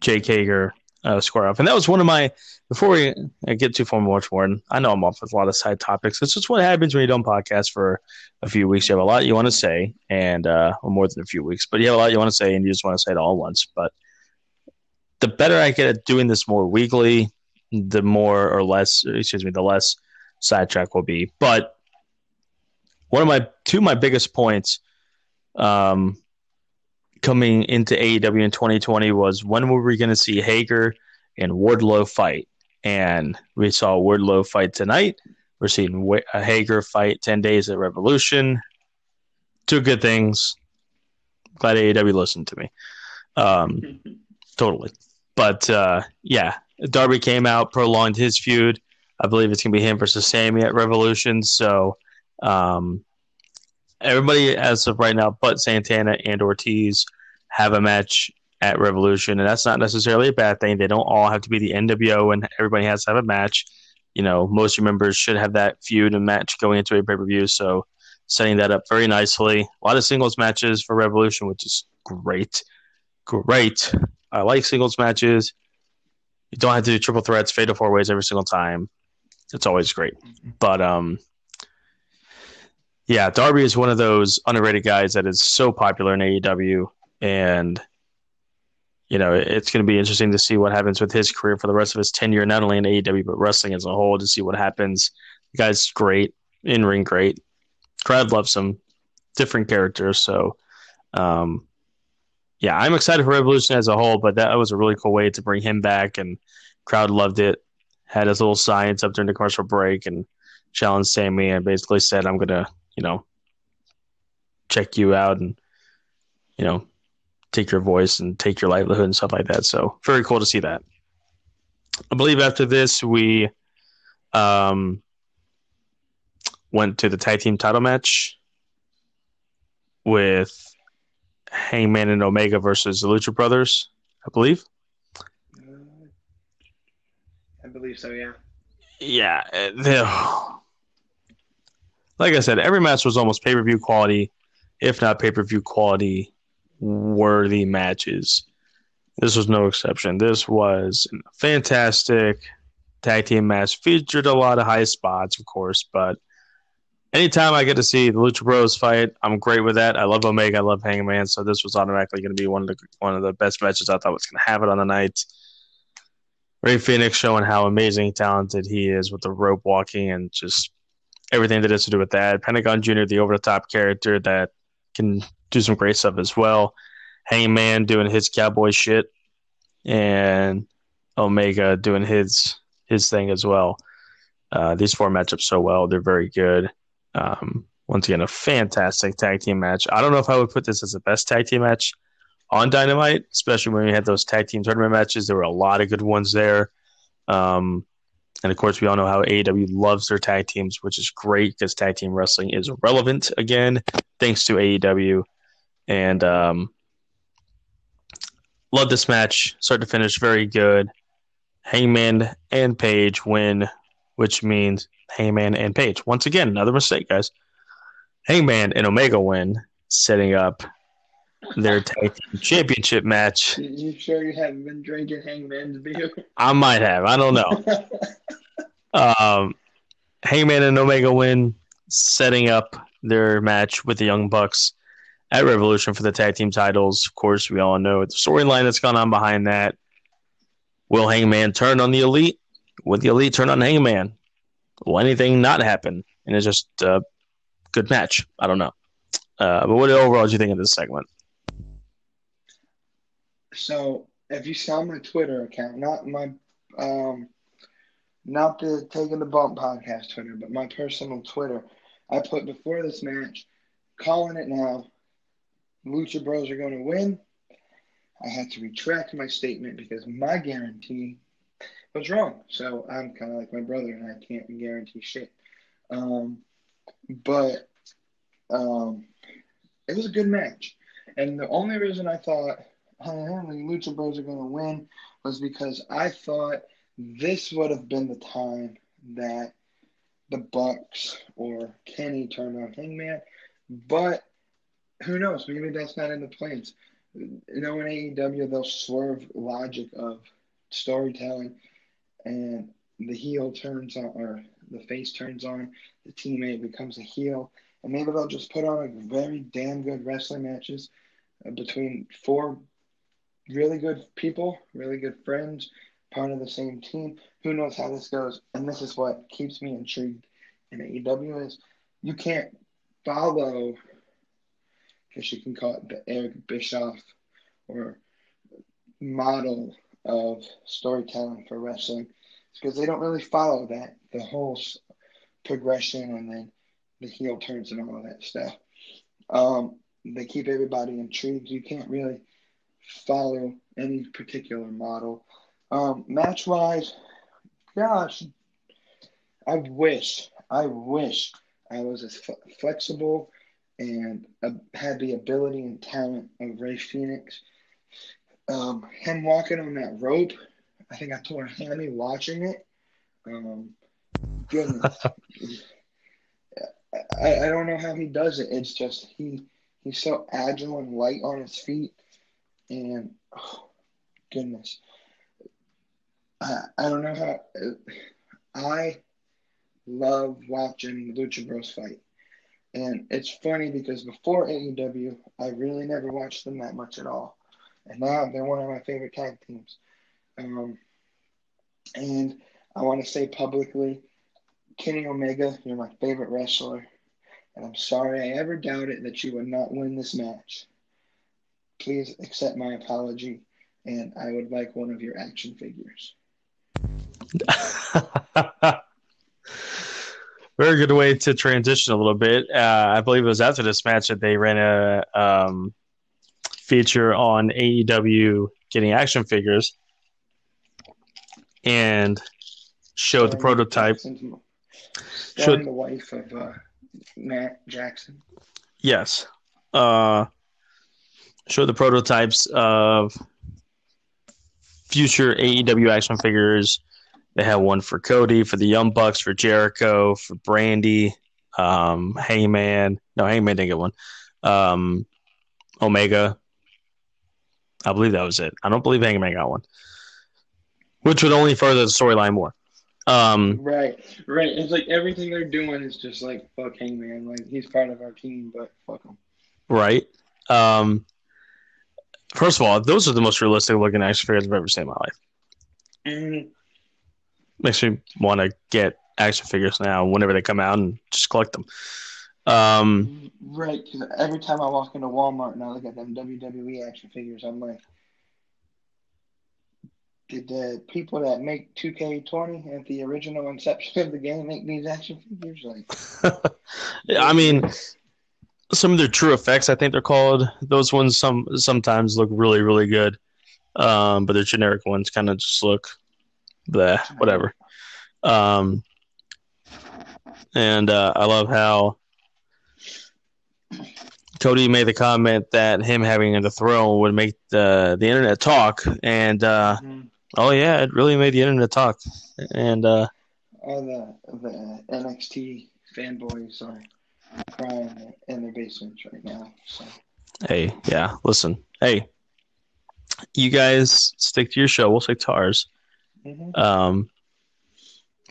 Jake Hager uh, square off. And that was one of my before we get too far much more. And I know I'm off with a lot of side topics. It's just what happens when you don't podcast for a few weeks. You have a lot you want to say, and uh, or more than a few weeks, but you have a lot you want to say, and you just want to say it all at once. But the better I get at doing this more weekly, the more or less, excuse me, the less sidetrack will be. But one of my two of my biggest points um, coming into AEW in 2020 was when were we going to see Hager and Wardlow fight? And we saw Wardlow fight tonight. We're seeing a Hager fight 10 days at Revolution. Two good things. Glad AEW listened to me. Um, totally. But uh, yeah, Darby came out, prolonged his feud. I believe it's going to be him versus Sammy at Revolution. So um, everybody, as of right now, but Santana and Ortiz, have a match at Revolution, and that's not necessarily a bad thing. They don't all have to be the NWO, and everybody has to have a match. You know, most of your members should have that feud and match going into a pay per view. So, setting that up very nicely. A lot of singles matches for Revolution, which is great. Great. I like singles matches. You don't have to do triple threats, fatal four ways every single time. It's always great. But um, yeah, Darby is one of those underrated guys that is so popular in AEW, and you know it's going to be interesting to see what happens with his career for the rest of his tenure, not only in AEW but wrestling as a whole, to see what happens. The guy's great, in ring great, crowd loves him, different characters. So, um, yeah, I'm excited for Revolution as a whole, but that was a really cool way to bring him back, and crowd loved it. Had his little science up during the commercial break and challenged Sammy and basically said, "I'm gonna, you know, check you out and, you know, take your voice and take your livelihood and stuff like that." So very cool to see that. I believe after this we um, went to the tag team title match with Hangman and Omega versus the Lucha Brothers, I believe. I believe so, yeah. Yeah. Like I said, every match was almost pay per view quality, if not pay per view quality worthy matches. This was no exception. This was a fantastic tag team match. Featured a lot of high spots, of course, but anytime I get to see the Lucha Bros fight, I'm great with that. I love Omega, I love Hangman, so this was automatically going to be one of the one of the best matches I thought was going to it on the night. Rey Fenix showing how amazing talented he is with the rope walking and just everything that has to do with that. Pentagon Jr., the over the top character that can do some great stuff as well. Hangman doing his cowboy shit, and Omega doing his his thing as well. Uh, these four match up so well; they're very good. Um, once again, a fantastic tag team match. I don't know if I would put this as the best tag team match on Dynamite, especially when we had those tag team tournament matches. There were a lot of good ones there. Um, and of course, we all know how AEW loves their tag teams, which is great because tag team wrestling is relevant again, thanks to AEW. And um, love this match, start to finish, very good. Hangman and Page win, which means Hangman and Page. Once again, another mistake, guys. Hangman and Omega win, setting up their tag team championship match. You sure you haven't been drinking Hangman's beer? I might have. I don't know. um, Hangman and Omega win, setting up their match with the Young Bucks at Revolution for the tag team titles. Of course, we all know the storyline that's gone on behind that. Will Hangman turn on the Elite? Will the Elite turn on Hangman? Will anything not happen? And it's just a good match. I don't know. Uh, but what overall do you think of this segment? So if you saw my Twitter account, not my um, not the Taking the Bump podcast Twitter, but my personal Twitter, I put before this match, calling it now. Lucha Bros are going to win. I had to retract my statement because my guarantee was wrong. So I'm kind of like my brother, and I can't guarantee shit. Um, but um, it was a good match, and the only reason I thought Lucha Bros are going to win was because I thought this would have been the time that the Bucks or Kenny turned on Hangman, but who knows? Maybe that's not in the plans. You know, in AEW, they'll swerve logic of storytelling, and the heel turns on, or the face turns on, the teammate becomes a heel, and maybe they'll just put on a very damn good wrestling matches uh, between four really good people, really good friends, part of the same team. Who knows how this goes? And this is what keeps me intrigued in AEW is you can't follow, guess you can call it the Eric Bischoff or model of storytelling for wrestling because they don't really follow that the whole progression and then the heel turns and all of that stuff. Um, they keep everybody intrigued. You can't really follow any particular model. Um, match wise, gosh, I wish, I wish I was as flexible and uh, had the ability and talent of Rey Fenix. Um, him walking on that rope, I think I tore a hammy watching it. Um, goodness. I, I don't know how he does it. It's just he he's so agile and light on his feet, and oh, goodness, I I don't know how. I love watching Lucha Bros fight, and it's funny because before AEW, I really never watched them that much at all, and now they're one of my favorite tag teams. Um, and I want to say publicly Kenny Omega, you're my favorite wrestler, and I'm sorry I ever doubted that you would not win this match. Please accept my apology, and I would like one of your action figures. Very good way to transition a little bit. Uh, I believe it was after this match that they ran a um, feature on AEW getting action figures and showed the prototype Starring the wife of uh, Matt Jackson. Yes. Uh, show the prototypes of future AEW action figures. They have one for Cody, for the Young Bucks, for Jericho, for Brandi, um, Hangman. No, Hangman didn't get one. Um, Omega. I believe that was it. I don't believe Hangman got one, which would only further the storyline more. Um, right, right. It's like everything they're doing is just like fuck Hangman. Like he's part of our team, but fuck him. Right. Um, first of all, those are the most realistic looking action figures I've ever seen in my life. Mm-hmm. Makes me want to get action figures now whenever they come out and just collect them. Um, right, because every time I walk into Walmart and I look at them WWE action figures, I'm like, did the people that make 2K20 at the original inception of the game make these action figures? Like, I mean, some of their true effects, I think they're called. Those ones some sometimes look really, really good, um, but the generic ones kind of just look, bleh, whatever. Um, and uh, I love how Cody made the comment that him having a throne would make the the internet talk, and uh, mm-hmm. Oh yeah, it really made the internet talk, and uh, all the the NXT fanboys are crying in their basements right now. So. Hey, yeah, listen, hey, you guys stick to your show. We'll stick to ours. Mm-hmm. Um,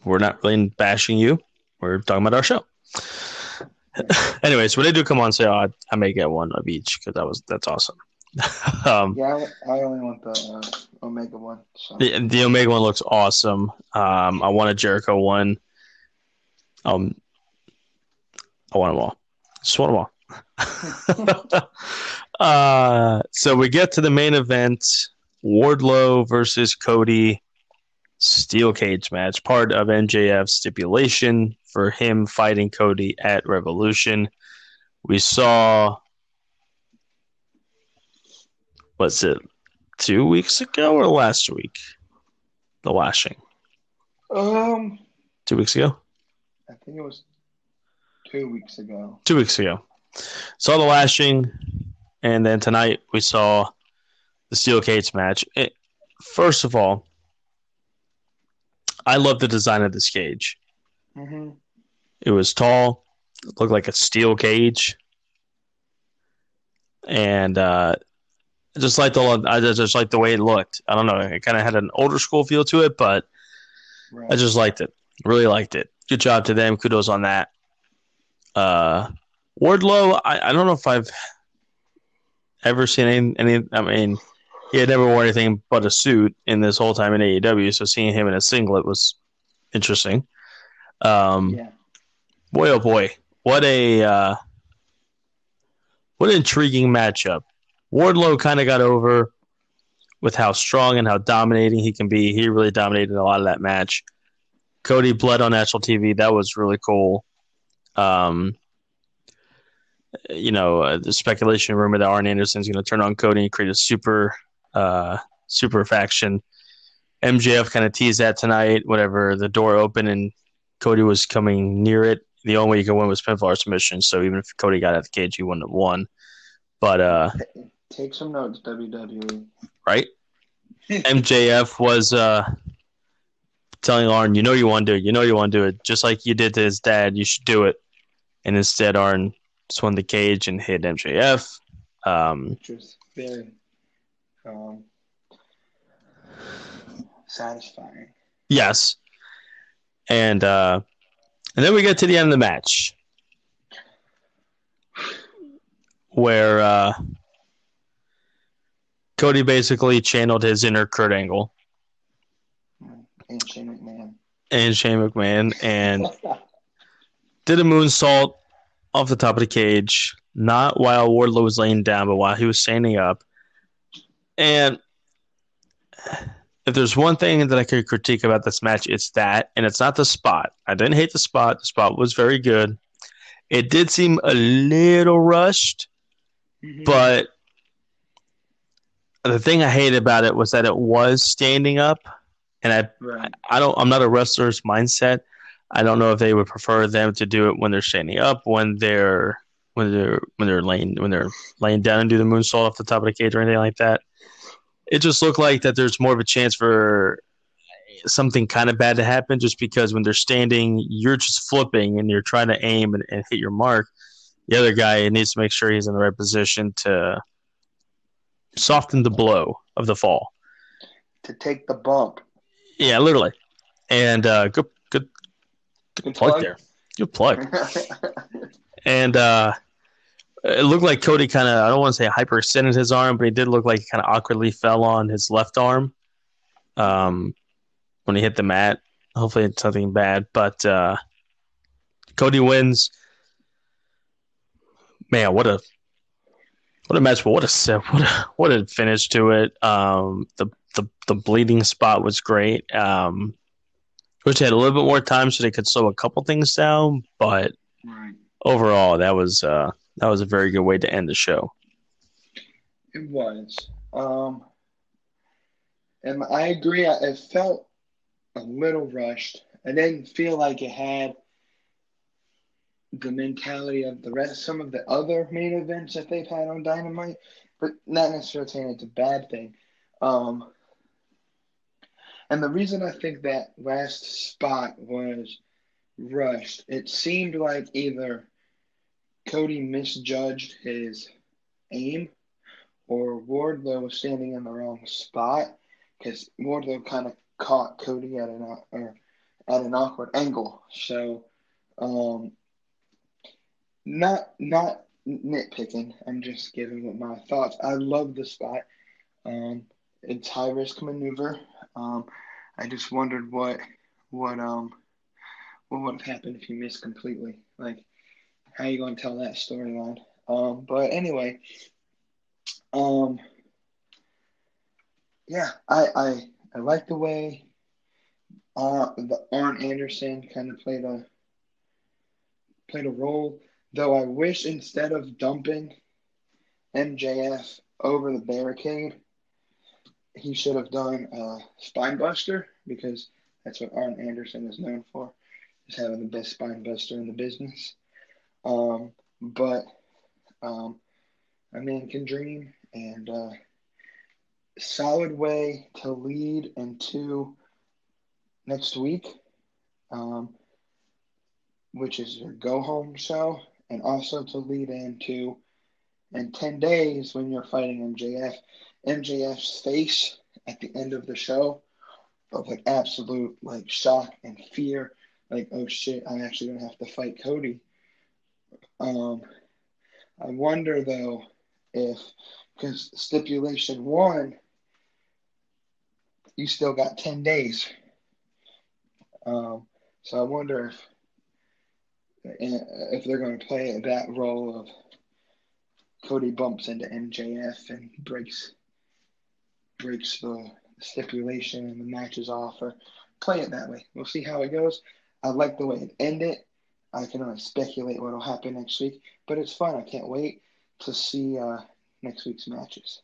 we're not really bashing you. We're talking about our show. Anyways, when they do come on say, oh, I, I may get one of each because that was that's awesome. um, yeah, I, I, only want the uh, Omega one. So. The, the Omega one looks awesome. Um, I want a Jericho one. Um, I want them all. Just want them all. uh, so we get to the main event: Wardlow versus Cody. steel cage match, part of MJF stipulation for him fighting Cody at Revolution. We saw what's it two weeks ago or last week? The lashing. Um, two weeks ago. I think it was two weeks ago. Two weeks ago. Saw the lashing, and then tonight we saw the steel cage match. It, first of all, I love the design of this cage. Mm-hmm. It was tall, it looked like a steel cage, and uh, I just like the I just like the way it looked. I don't know, it kind of had an older school feel to it, but right. I just liked it. Really liked it. Good job to them. Kudos on that. Uh, Wardlow, I, I don't know if I've ever seen any, any. I mean, he had never worn anything but a suit in this whole time in AEW, so seeing him in a singlet was interesting. Um, yeah. Boy, oh boy, what a uh, what an intriguing matchup. Wardlow kind of got over with how strong and how dominating he can be. He really dominated a lot of that match. Cody bled on national TV. That was really cool. Um, you know, uh, the speculation rumor that Arn Anderson's going to turn on Cody and create a super, uh, super faction. MJF kind of teased that tonight. Whatever, the door opened and Cody was coming near it. The only way you could win was pinfall submission. So even if Cody got out of the cage, he wouldn't have won. But uh, take some notes, WWE. Right. MJF was uh, telling Arn, "You know you want to do it. You know you want to do it. Just like you did to his dad. You should do it." And instead, Arn swung the cage and hit MJF. Um, Which was very um, satisfying. Yes. And uh, and then we get to the end of the match where uh, Cody basically channeled his inner Kurt Angle. And Shane McMahon. And Shane McMahon and did a moonsault off the top of the cage, not while Wardlow was laying down, but while he was standing up. And if there's one thing that I could critique about this match, it's that, and it's not the spot. I didn't hate the spot. The spot was very good. It did seem a little rushed, mm-hmm. but the thing I hated about it was that it was standing up, and I, right. I don't, I'm not a wrestler's mindset. I don't know if they would prefer them to do it when they're standing up, when they're when they're when they're laying when they're laying down and do the moonsault off the top of the cage or anything like that. It just looked like that there's more of a chance for something kind of bad to happen just because when they're standing, you're just flipping and you're trying to aim and, and hit your mark. The other guy needs to make sure he's in the right position to soften the blow of the fall. To take the bump. Yeah, literally. And uh, good Good plug, plug there. Good plug. and uh, it looked like Cody kind of, I don't want to say hyperextended his arm, but he did look like he kind of awkwardly fell on his left arm um, when he hit the mat. Hopefully it's something bad. But uh, Cody wins. Man, what a what a match! But what a what a what a finish to it. Um, the the the bleeding spot was great. Um, Wish they had a little bit more time so they could slow a couple things down, but right. overall, that was uh, that was a very good way to end the show. It was, um, and I agree. It felt a little rushed. I didn't feel like it had the mentality of the rest, some of the other main events that they've had on Dynamite, but not necessarily saying it's a bad thing. Um, and the reason I think that last spot was rushed, it seemed like either Cody misjudged his aim or Wardlow was standing in the wrong spot because Wardlow kind of caught Cody at an or at an awkward angle. So, um, not not nitpicking. I'm just giving my thoughts. I love the spot. Um, it's high risk maneuver. Um, I just wondered what what um what would have happened if you missed completely. Like, how you going to tell that storyline? Um, but anyway, um, yeah, I I I like the way uh, the Arn Anderson kind of played a played a role. Though I wish instead of dumping MJF over the barricade, he should have done a spine buster because that's what Arn Anderson is known for, is having the best spine buster in the business. Um, but um, a man can dream, and uh, solid way to lead into next week, um, which is your go home show, and also to lead into in 10 days when you're fighting MJF. MJF's face at the end of the show of like absolute like shock and fear, like, oh shit, I'm actually gonna have to fight Cody. Um, I wonder though if because stipulation one, you still got ten days. Um, so I wonder if if they're going to play that role of Cody bumps into MJF and breaks breaks the stipulation and the match is off, or play it that way. We'll see how it goes. I like the way it ended. I can only speculate what will happen next week, but it's fun. I can't wait to see uh, next week's matches.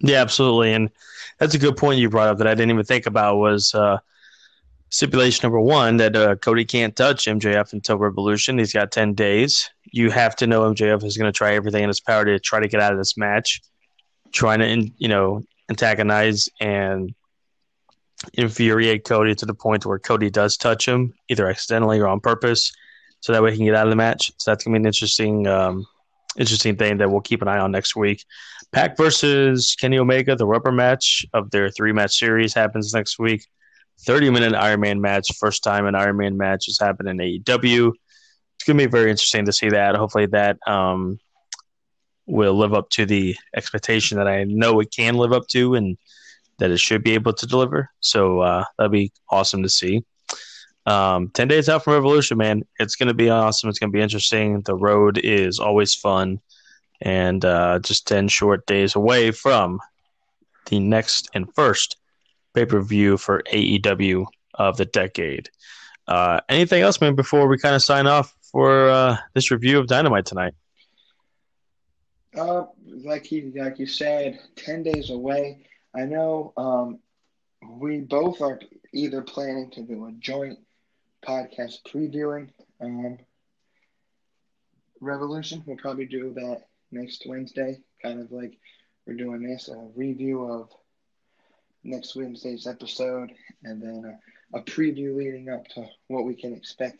Yeah, absolutely, and that's a good point you brought up that I didn't even think about was uh, stipulation number one that uh, Cody can't touch MJF until Revolution. He's got ten days. You have to know MJF is going to try everything in his power to try to get out of this match, trying to you know antagonize and infuriate Cody to the point where Cody does touch him, either accidentally or on purpose, so that way he can get out of the match. So that's gonna be an interesting, um, interesting thing that we'll keep an eye on next week. Pac versus Kenny Omega, the rubber match of their three match series happens next week. 30 minute Iron Man match, first time an Iron Man match has happened in AEW. It's gonna be very interesting to see that. Hopefully that um, will live up to the expectation that I know it can live up to and that it should be able to deliver. So uh, that'd be awesome to see. Um, 10 days out from Revolution, man. It's going to be awesome. It's going to be interesting. The road is always fun. And uh, just 10 short days away from the next and first pay per view for AEW of the decade. Uh, anything else, man, before we kind of sign off for uh, this review of Dynamite tonight? Uh, like you like you said, ten days away. I know um, we both are either planning to do a joint podcast previewing um, Revolution. We'll probably do that next Wednesday, kind of like we're doing this a review of next Wednesday's episode, and then a, a preview leading up to what we can expect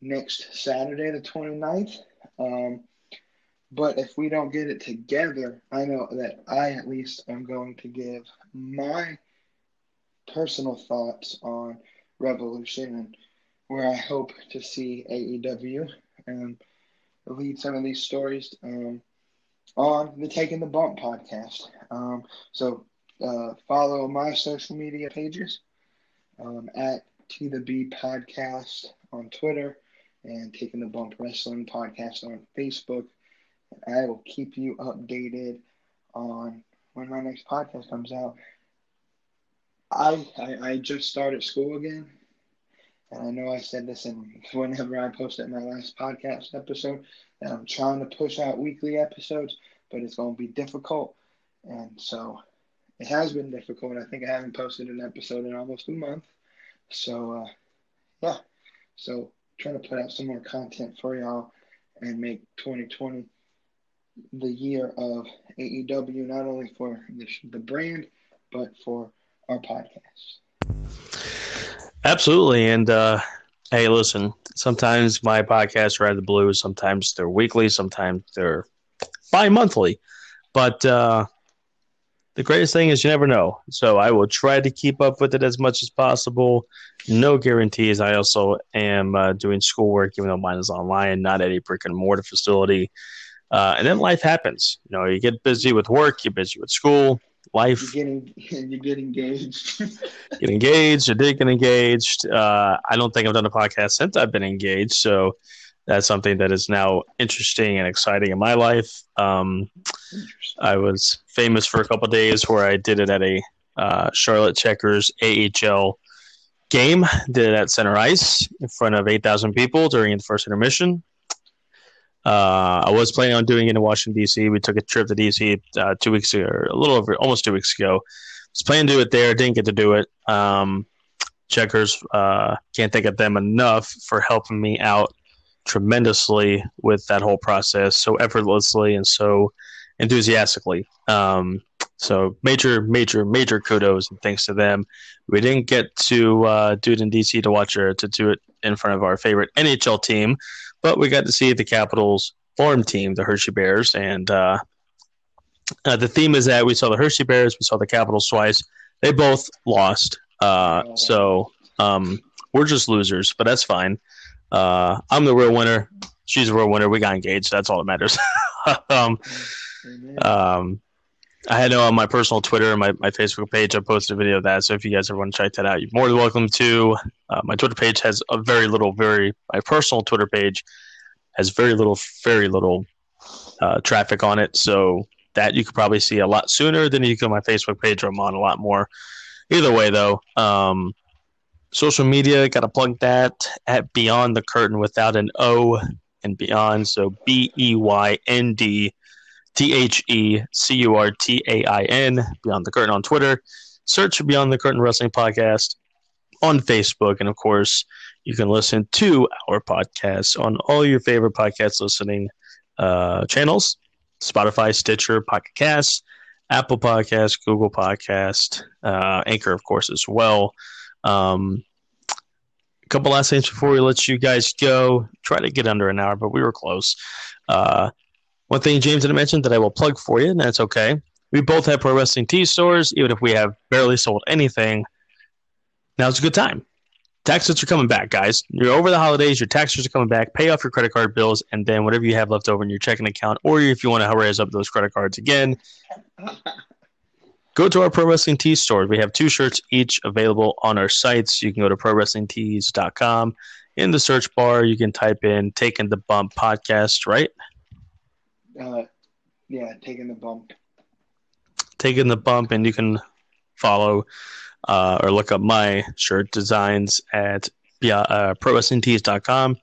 next Saturday, the 29th. Um, but if we don't get it together, I know that I at least am going to give my personal thoughts on Revolution and where I hope to see AEW and lead some of these stories um, on the Taking the Bump podcast. Um, so uh, follow my social media pages um, at T the B Podcast on Twitter and Taking the Bump Wrestling Podcast on Facebook. I will keep you updated on when my next podcast comes out. I, I, I just started school again, and I know I said this in whenever I posted my last podcast episode that I'm trying to push out weekly episodes, but it's going to be difficult, and so it has been difficult. I think I haven't posted an episode in almost a month, so uh, yeah, so trying to put out some more content for y'all and make 2020 the year of AEW, not only for the, the brand, but for our podcast. Absolutely. And uh, hey, listen, sometimes my podcasts are out of the blue. Sometimes they're weekly. Sometimes they're bi monthly. But uh, the greatest thing is you never know. So I will try to keep up with it as much as possible. No guarantees. I also am uh, doing schoolwork, even though mine is online, not at a brick and mortar facility. Uh, and then life happens. You know, you get busy with work, you're busy with school, life. You get, you get engaged. get engaged. I did get engaged. Uh, I don't think I've done a podcast since I've been engaged. So that's something that is now interesting and exciting in my life. Um, I was famous for a couple days where I did it at a uh, Charlotte Checkers AHL game. Did it at center ice in front of 8,000 people during the first intermission. Uh, I was planning on doing it in Washington D.C. We took a trip to D.C. Uh, two weeks ago, a little over, almost two weeks ago. Was planning to do it there, didn't get to do it. Um, Checkers, uh, can't thank them enough for helping me out tremendously with that whole process, so effortlessly and so enthusiastically. Um, so major, major, major kudos and thanks to them. We didn't get to uh, do it in DC to watch or to do it in front of our favorite NHL team, but we got to see the Capitals farm team, the Hershey Bears, and uh, uh, the theme is that we saw the Hershey Bears, we saw the Capitals twice. They both lost, uh, so um, we're just losers, but that's fine. Uh, I'm the real winner. She's the real winner. We got engaged. That's all that matters. um, um, I had on my personal Twitter and my, my Facebook page. I posted a video of that. So if you guys ever want to check that out, you're more than welcome to. Uh, my Twitter page has a very little, very my personal Twitter page has very little, very little uh, traffic on it. So that you could probably see a lot sooner than you can my Facebook page. I'm on a lot more. Either way, though, um, social media got to plug that at Beyond the Curtain without an O and Beyond. So B E Y N D T H E C U R T A I N, Beyond the Curtain on Twitter. Search Beyond the Curtain Wrestling Podcast on Facebook. And of course, you can listen to our podcast on all your favorite podcast listening uh, channels Spotify, Stitcher, Pocket Cast, Apple Podcast, Google Podcast, uh, Anchor, of course, as well. Um, a couple last things before we let you guys go. Try to get under an hour, but we were close. Uh, one thing James didn't mention that I will plug for you, and that's okay. We both have pro wrestling tee stores, even if we have barely sold anything. Now's a good time. Taxes are coming back, guys. You're over the holidays, your taxes are coming back. Pay off your credit card bills, and then whatever you have left over in your checking account, or if you want to raise up those credit cards again, go to our Pro Wrestling Tees store. We have two shirts each available on our sites. You can go to prowrestlingtees.com. In the search bar, you can type in Taking the Bump podcast, right? Uh, yeah, taking the bump. Taking the bump, and you can follow uh, or look up my shirt designs at uh, prowrestlingtees.com.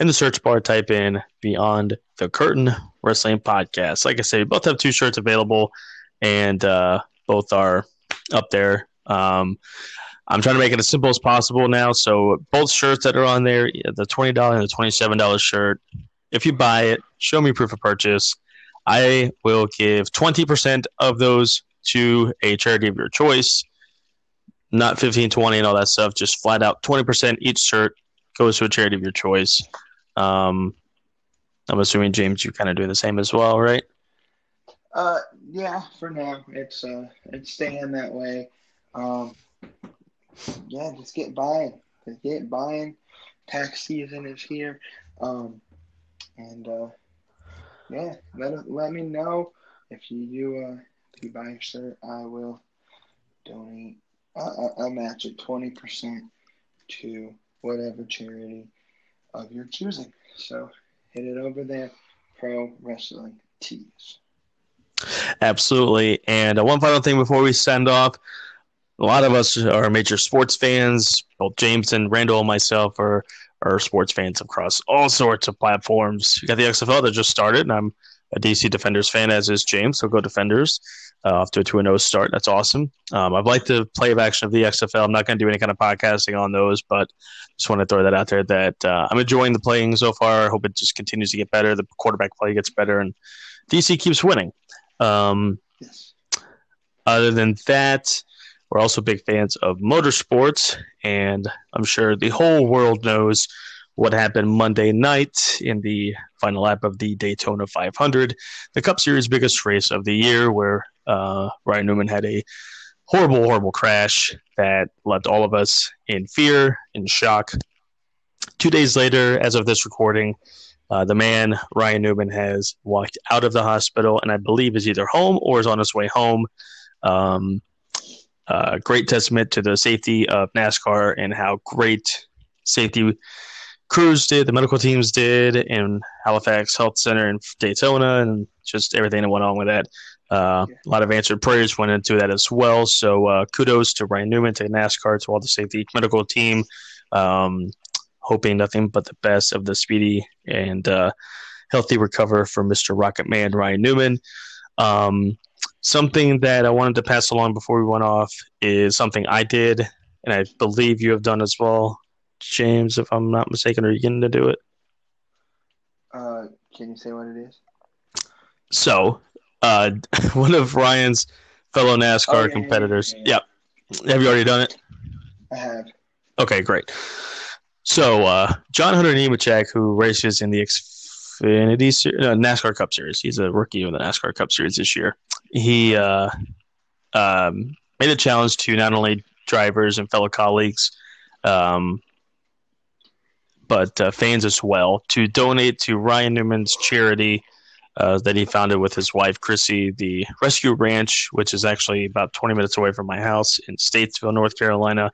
In the search bar, type in Beyond the Curtain Wrestling Podcast. Like I said, we both have two shirts available, and uh, both are up there. Um, I'm trying to make it as simple as possible now. So both shirts that are on there, the twenty dollar and the twenty seven dollar shirt, if you buy it, show me proof of purchase. I will give 20% of those to a charity of your choice. Not 15, 20, and all that stuff. Just flat out 20% each shirt goes to a charity of your choice. Um, I'm assuming, James, you're kind of do the same as well, right? Uh, yeah, for now. It's, uh, it's staying that way. Um, yeah, just get buying. Just get buying. Tax season is here. Um, and uh, yeah, let let me know if you uh, if you buy a shirt. I will donate. I'll, I'll match it twenty percent to whatever charity of your choosing. So hit it over there. Pro Wrestling Tees. Absolutely. And uh, one final thing before we send off. A lot of us are major sports fans. Both James and Randall and myself are are sports fans across all sorts of platforms. You got the XFL that just started, and I'm a DC Defenders fan, as is James. So go Defenders. Uh, off to a 2 0 start. That's awesome. Um, I've liked the play of action of the XFL. I'm not going to do any kind of podcasting on those, but just want to throw that out there that uh, I'm enjoying the playing so far. I hope it just continues to get better. The quarterback play gets better, and DC keeps winning. Um, yes. Other than that, we're also big fans of motorsports, and I'm sure the whole world knows what happened Monday night in the final lap of the Daytona 500, the Cup Series biggest race of the year, where uh, Ryan Newman had a horrible, horrible crash that left all of us in fear, in shock. Two days later, as of this recording, uh, the man, Ryan Newman, has walked out of the hospital and I believe is either home or is on his way home. Um, uh, great testament to the safety of NASCAR and how great safety crews did, the medical teams did in Halifax Health Center in Daytona, and just everything that went on with that. Uh, a lot of answered prayers went into that as well. So uh, kudos to Ryan Newman, to NASCAR, to all the safety medical team. Um, hoping nothing but the best of the speedy and uh, healthy recover for Mr. Rocket Man Ryan Newman. Um, something that I wanted to pass along before we went off is something I did, and I believe you have done as well, James. If I'm not mistaken, are you going to do it? Uh, can you say what it is? So, uh, one of Ryan's fellow NASCAR Oh, yeah, yeah, competitors. yeah, yeah. Yep. Have you already done it? I have. Okay, great. So, uh, John Hunter Nemechek, who races in the Xfinity Ser- uh, NASCAR Cup Series, he's a rookie in the NASCAR Cup Series this year. He uh, um, made a challenge to not only drivers and fellow colleagues, um, but uh, fans as well, to donate to Ryan Newman's charity uh, that he founded with his wife Krissie, the Rescue Ranch, which is actually about 20 minutes away from my house in Statesville, North Carolina.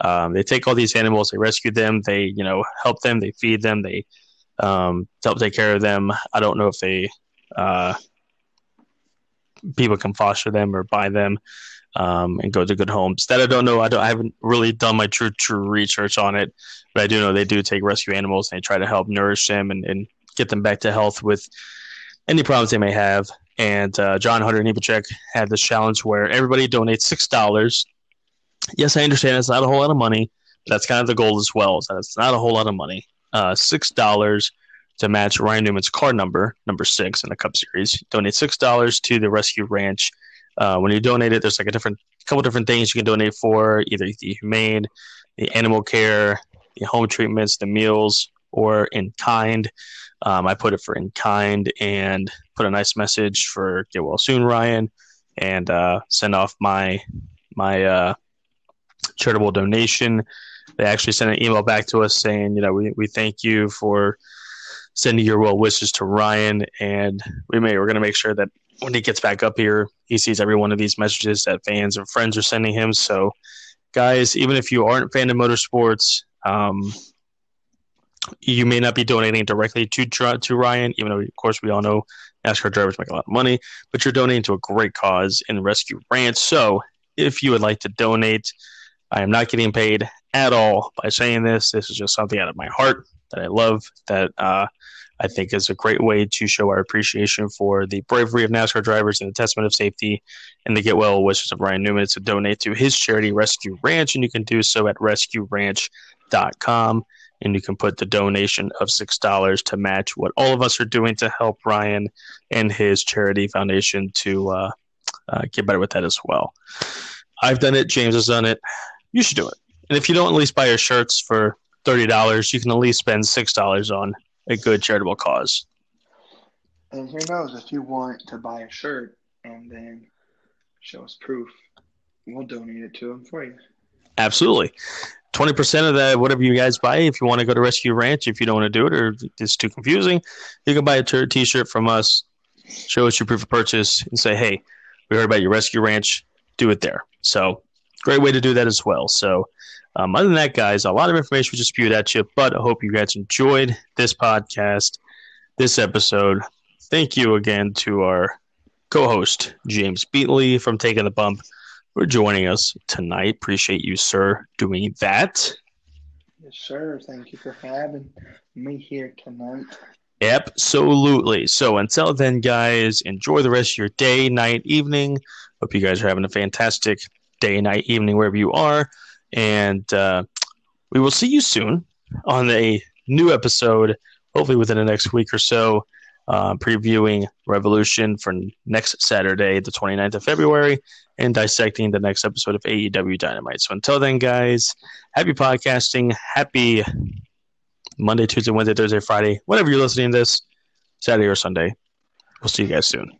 Um, they take all these animals, they rescue them, they you know help them, they feed them, they um, help take care of them. I don't know if they uh, people can foster them or buy them um, and go to good homes. That I don't know. I don't. I haven't really done my true true research on it, but I do know they do take rescue animals and they try to help nourish them and, and get them back to health with any problems they may have. And uh, John Hunter Nemechek had this challenge where everybody donates six dollars. Yes, I understand it's not a whole lot of money, but that's kind of the goal as well. That it's not a whole lot of money. Uh, six dollars to match Ryan Newman's car number, number six in the Cup Series. Donate six dollars to the Rescue Ranch. Uh, when you donate it, there's like a different couple different things you can donate for, either the humane, the animal care, the home treatments, the meals, or in kind. Um, I put it for in kind and put a nice message for get well soon, Ryan, and uh, send off my my uh, charitable donation. They actually sent an email back to us saying, you know, we, we thank you for sending your well wishes to Ryan, and we may we're going to make sure that when he gets back up here, he sees every one of these messages that fans and friends are sending him. So, guys, even if you aren't a fan of motorsports, um, you may not be donating directly to to Ryan, even though, of course, we all know NASCAR drivers make a lot of money, but you're donating to a great cause in Rescue Ranch. So, if you would like to donate, I am not getting paid at all by saying this. This is just something out of my heart that I love, that uh, I think is a great way to show our appreciation for the bravery of NASCAR drivers and the testament of safety and the get well wishes of Ryan Newman to donate to his charity, Rescue Ranch. And you can do so at rescueranch.com. And you can put the donation of $6 to match what all of us are doing to help Ryan and his charity foundation to uh, uh, get better with that as well. I've done it. James has done it. You should do it. And if you don't at least buy your shirts for $30, you can at least spend $6 on a good charitable cause. And who knows, if you want to buy a shirt and then show us proof, we'll donate it to them for you. Absolutely. 20% of that, whatever you guys buy, if you want to go to Rescue Ranch, if you don't want to do it or it's too confusing, you can buy a t shirt from us, show us your proof of purchase, and say, hey, we heard about your Rescue Ranch, do it there. So, great way to do that as well. So, um, other than that, guys, a lot of information we just spewed at you, but I hope you guys enjoyed this podcast, this episode. Thank you again to our co host, James Beatley from Taking the Bump, for joining us tonight. Appreciate you, sir, doing that. Yes, sir. Thank you for having me here tonight. Absolutely. So until then, guys, enjoy the rest of your day, night, evening. Hope you guys are having a fantastic day, night, evening, wherever you are. And uh, we will see you soon on a new episode, hopefully within the next week or so, uh, previewing Revolution for next Saturday, the 29th of February, and dissecting the next episode of AEW Dynamite. So until then, guys, happy podcasting. Happy Monday, Tuesday, Wednesday, Thursday, Friday, whenever you're listening to this, Saturday or Sunday. We'll see you guys soon.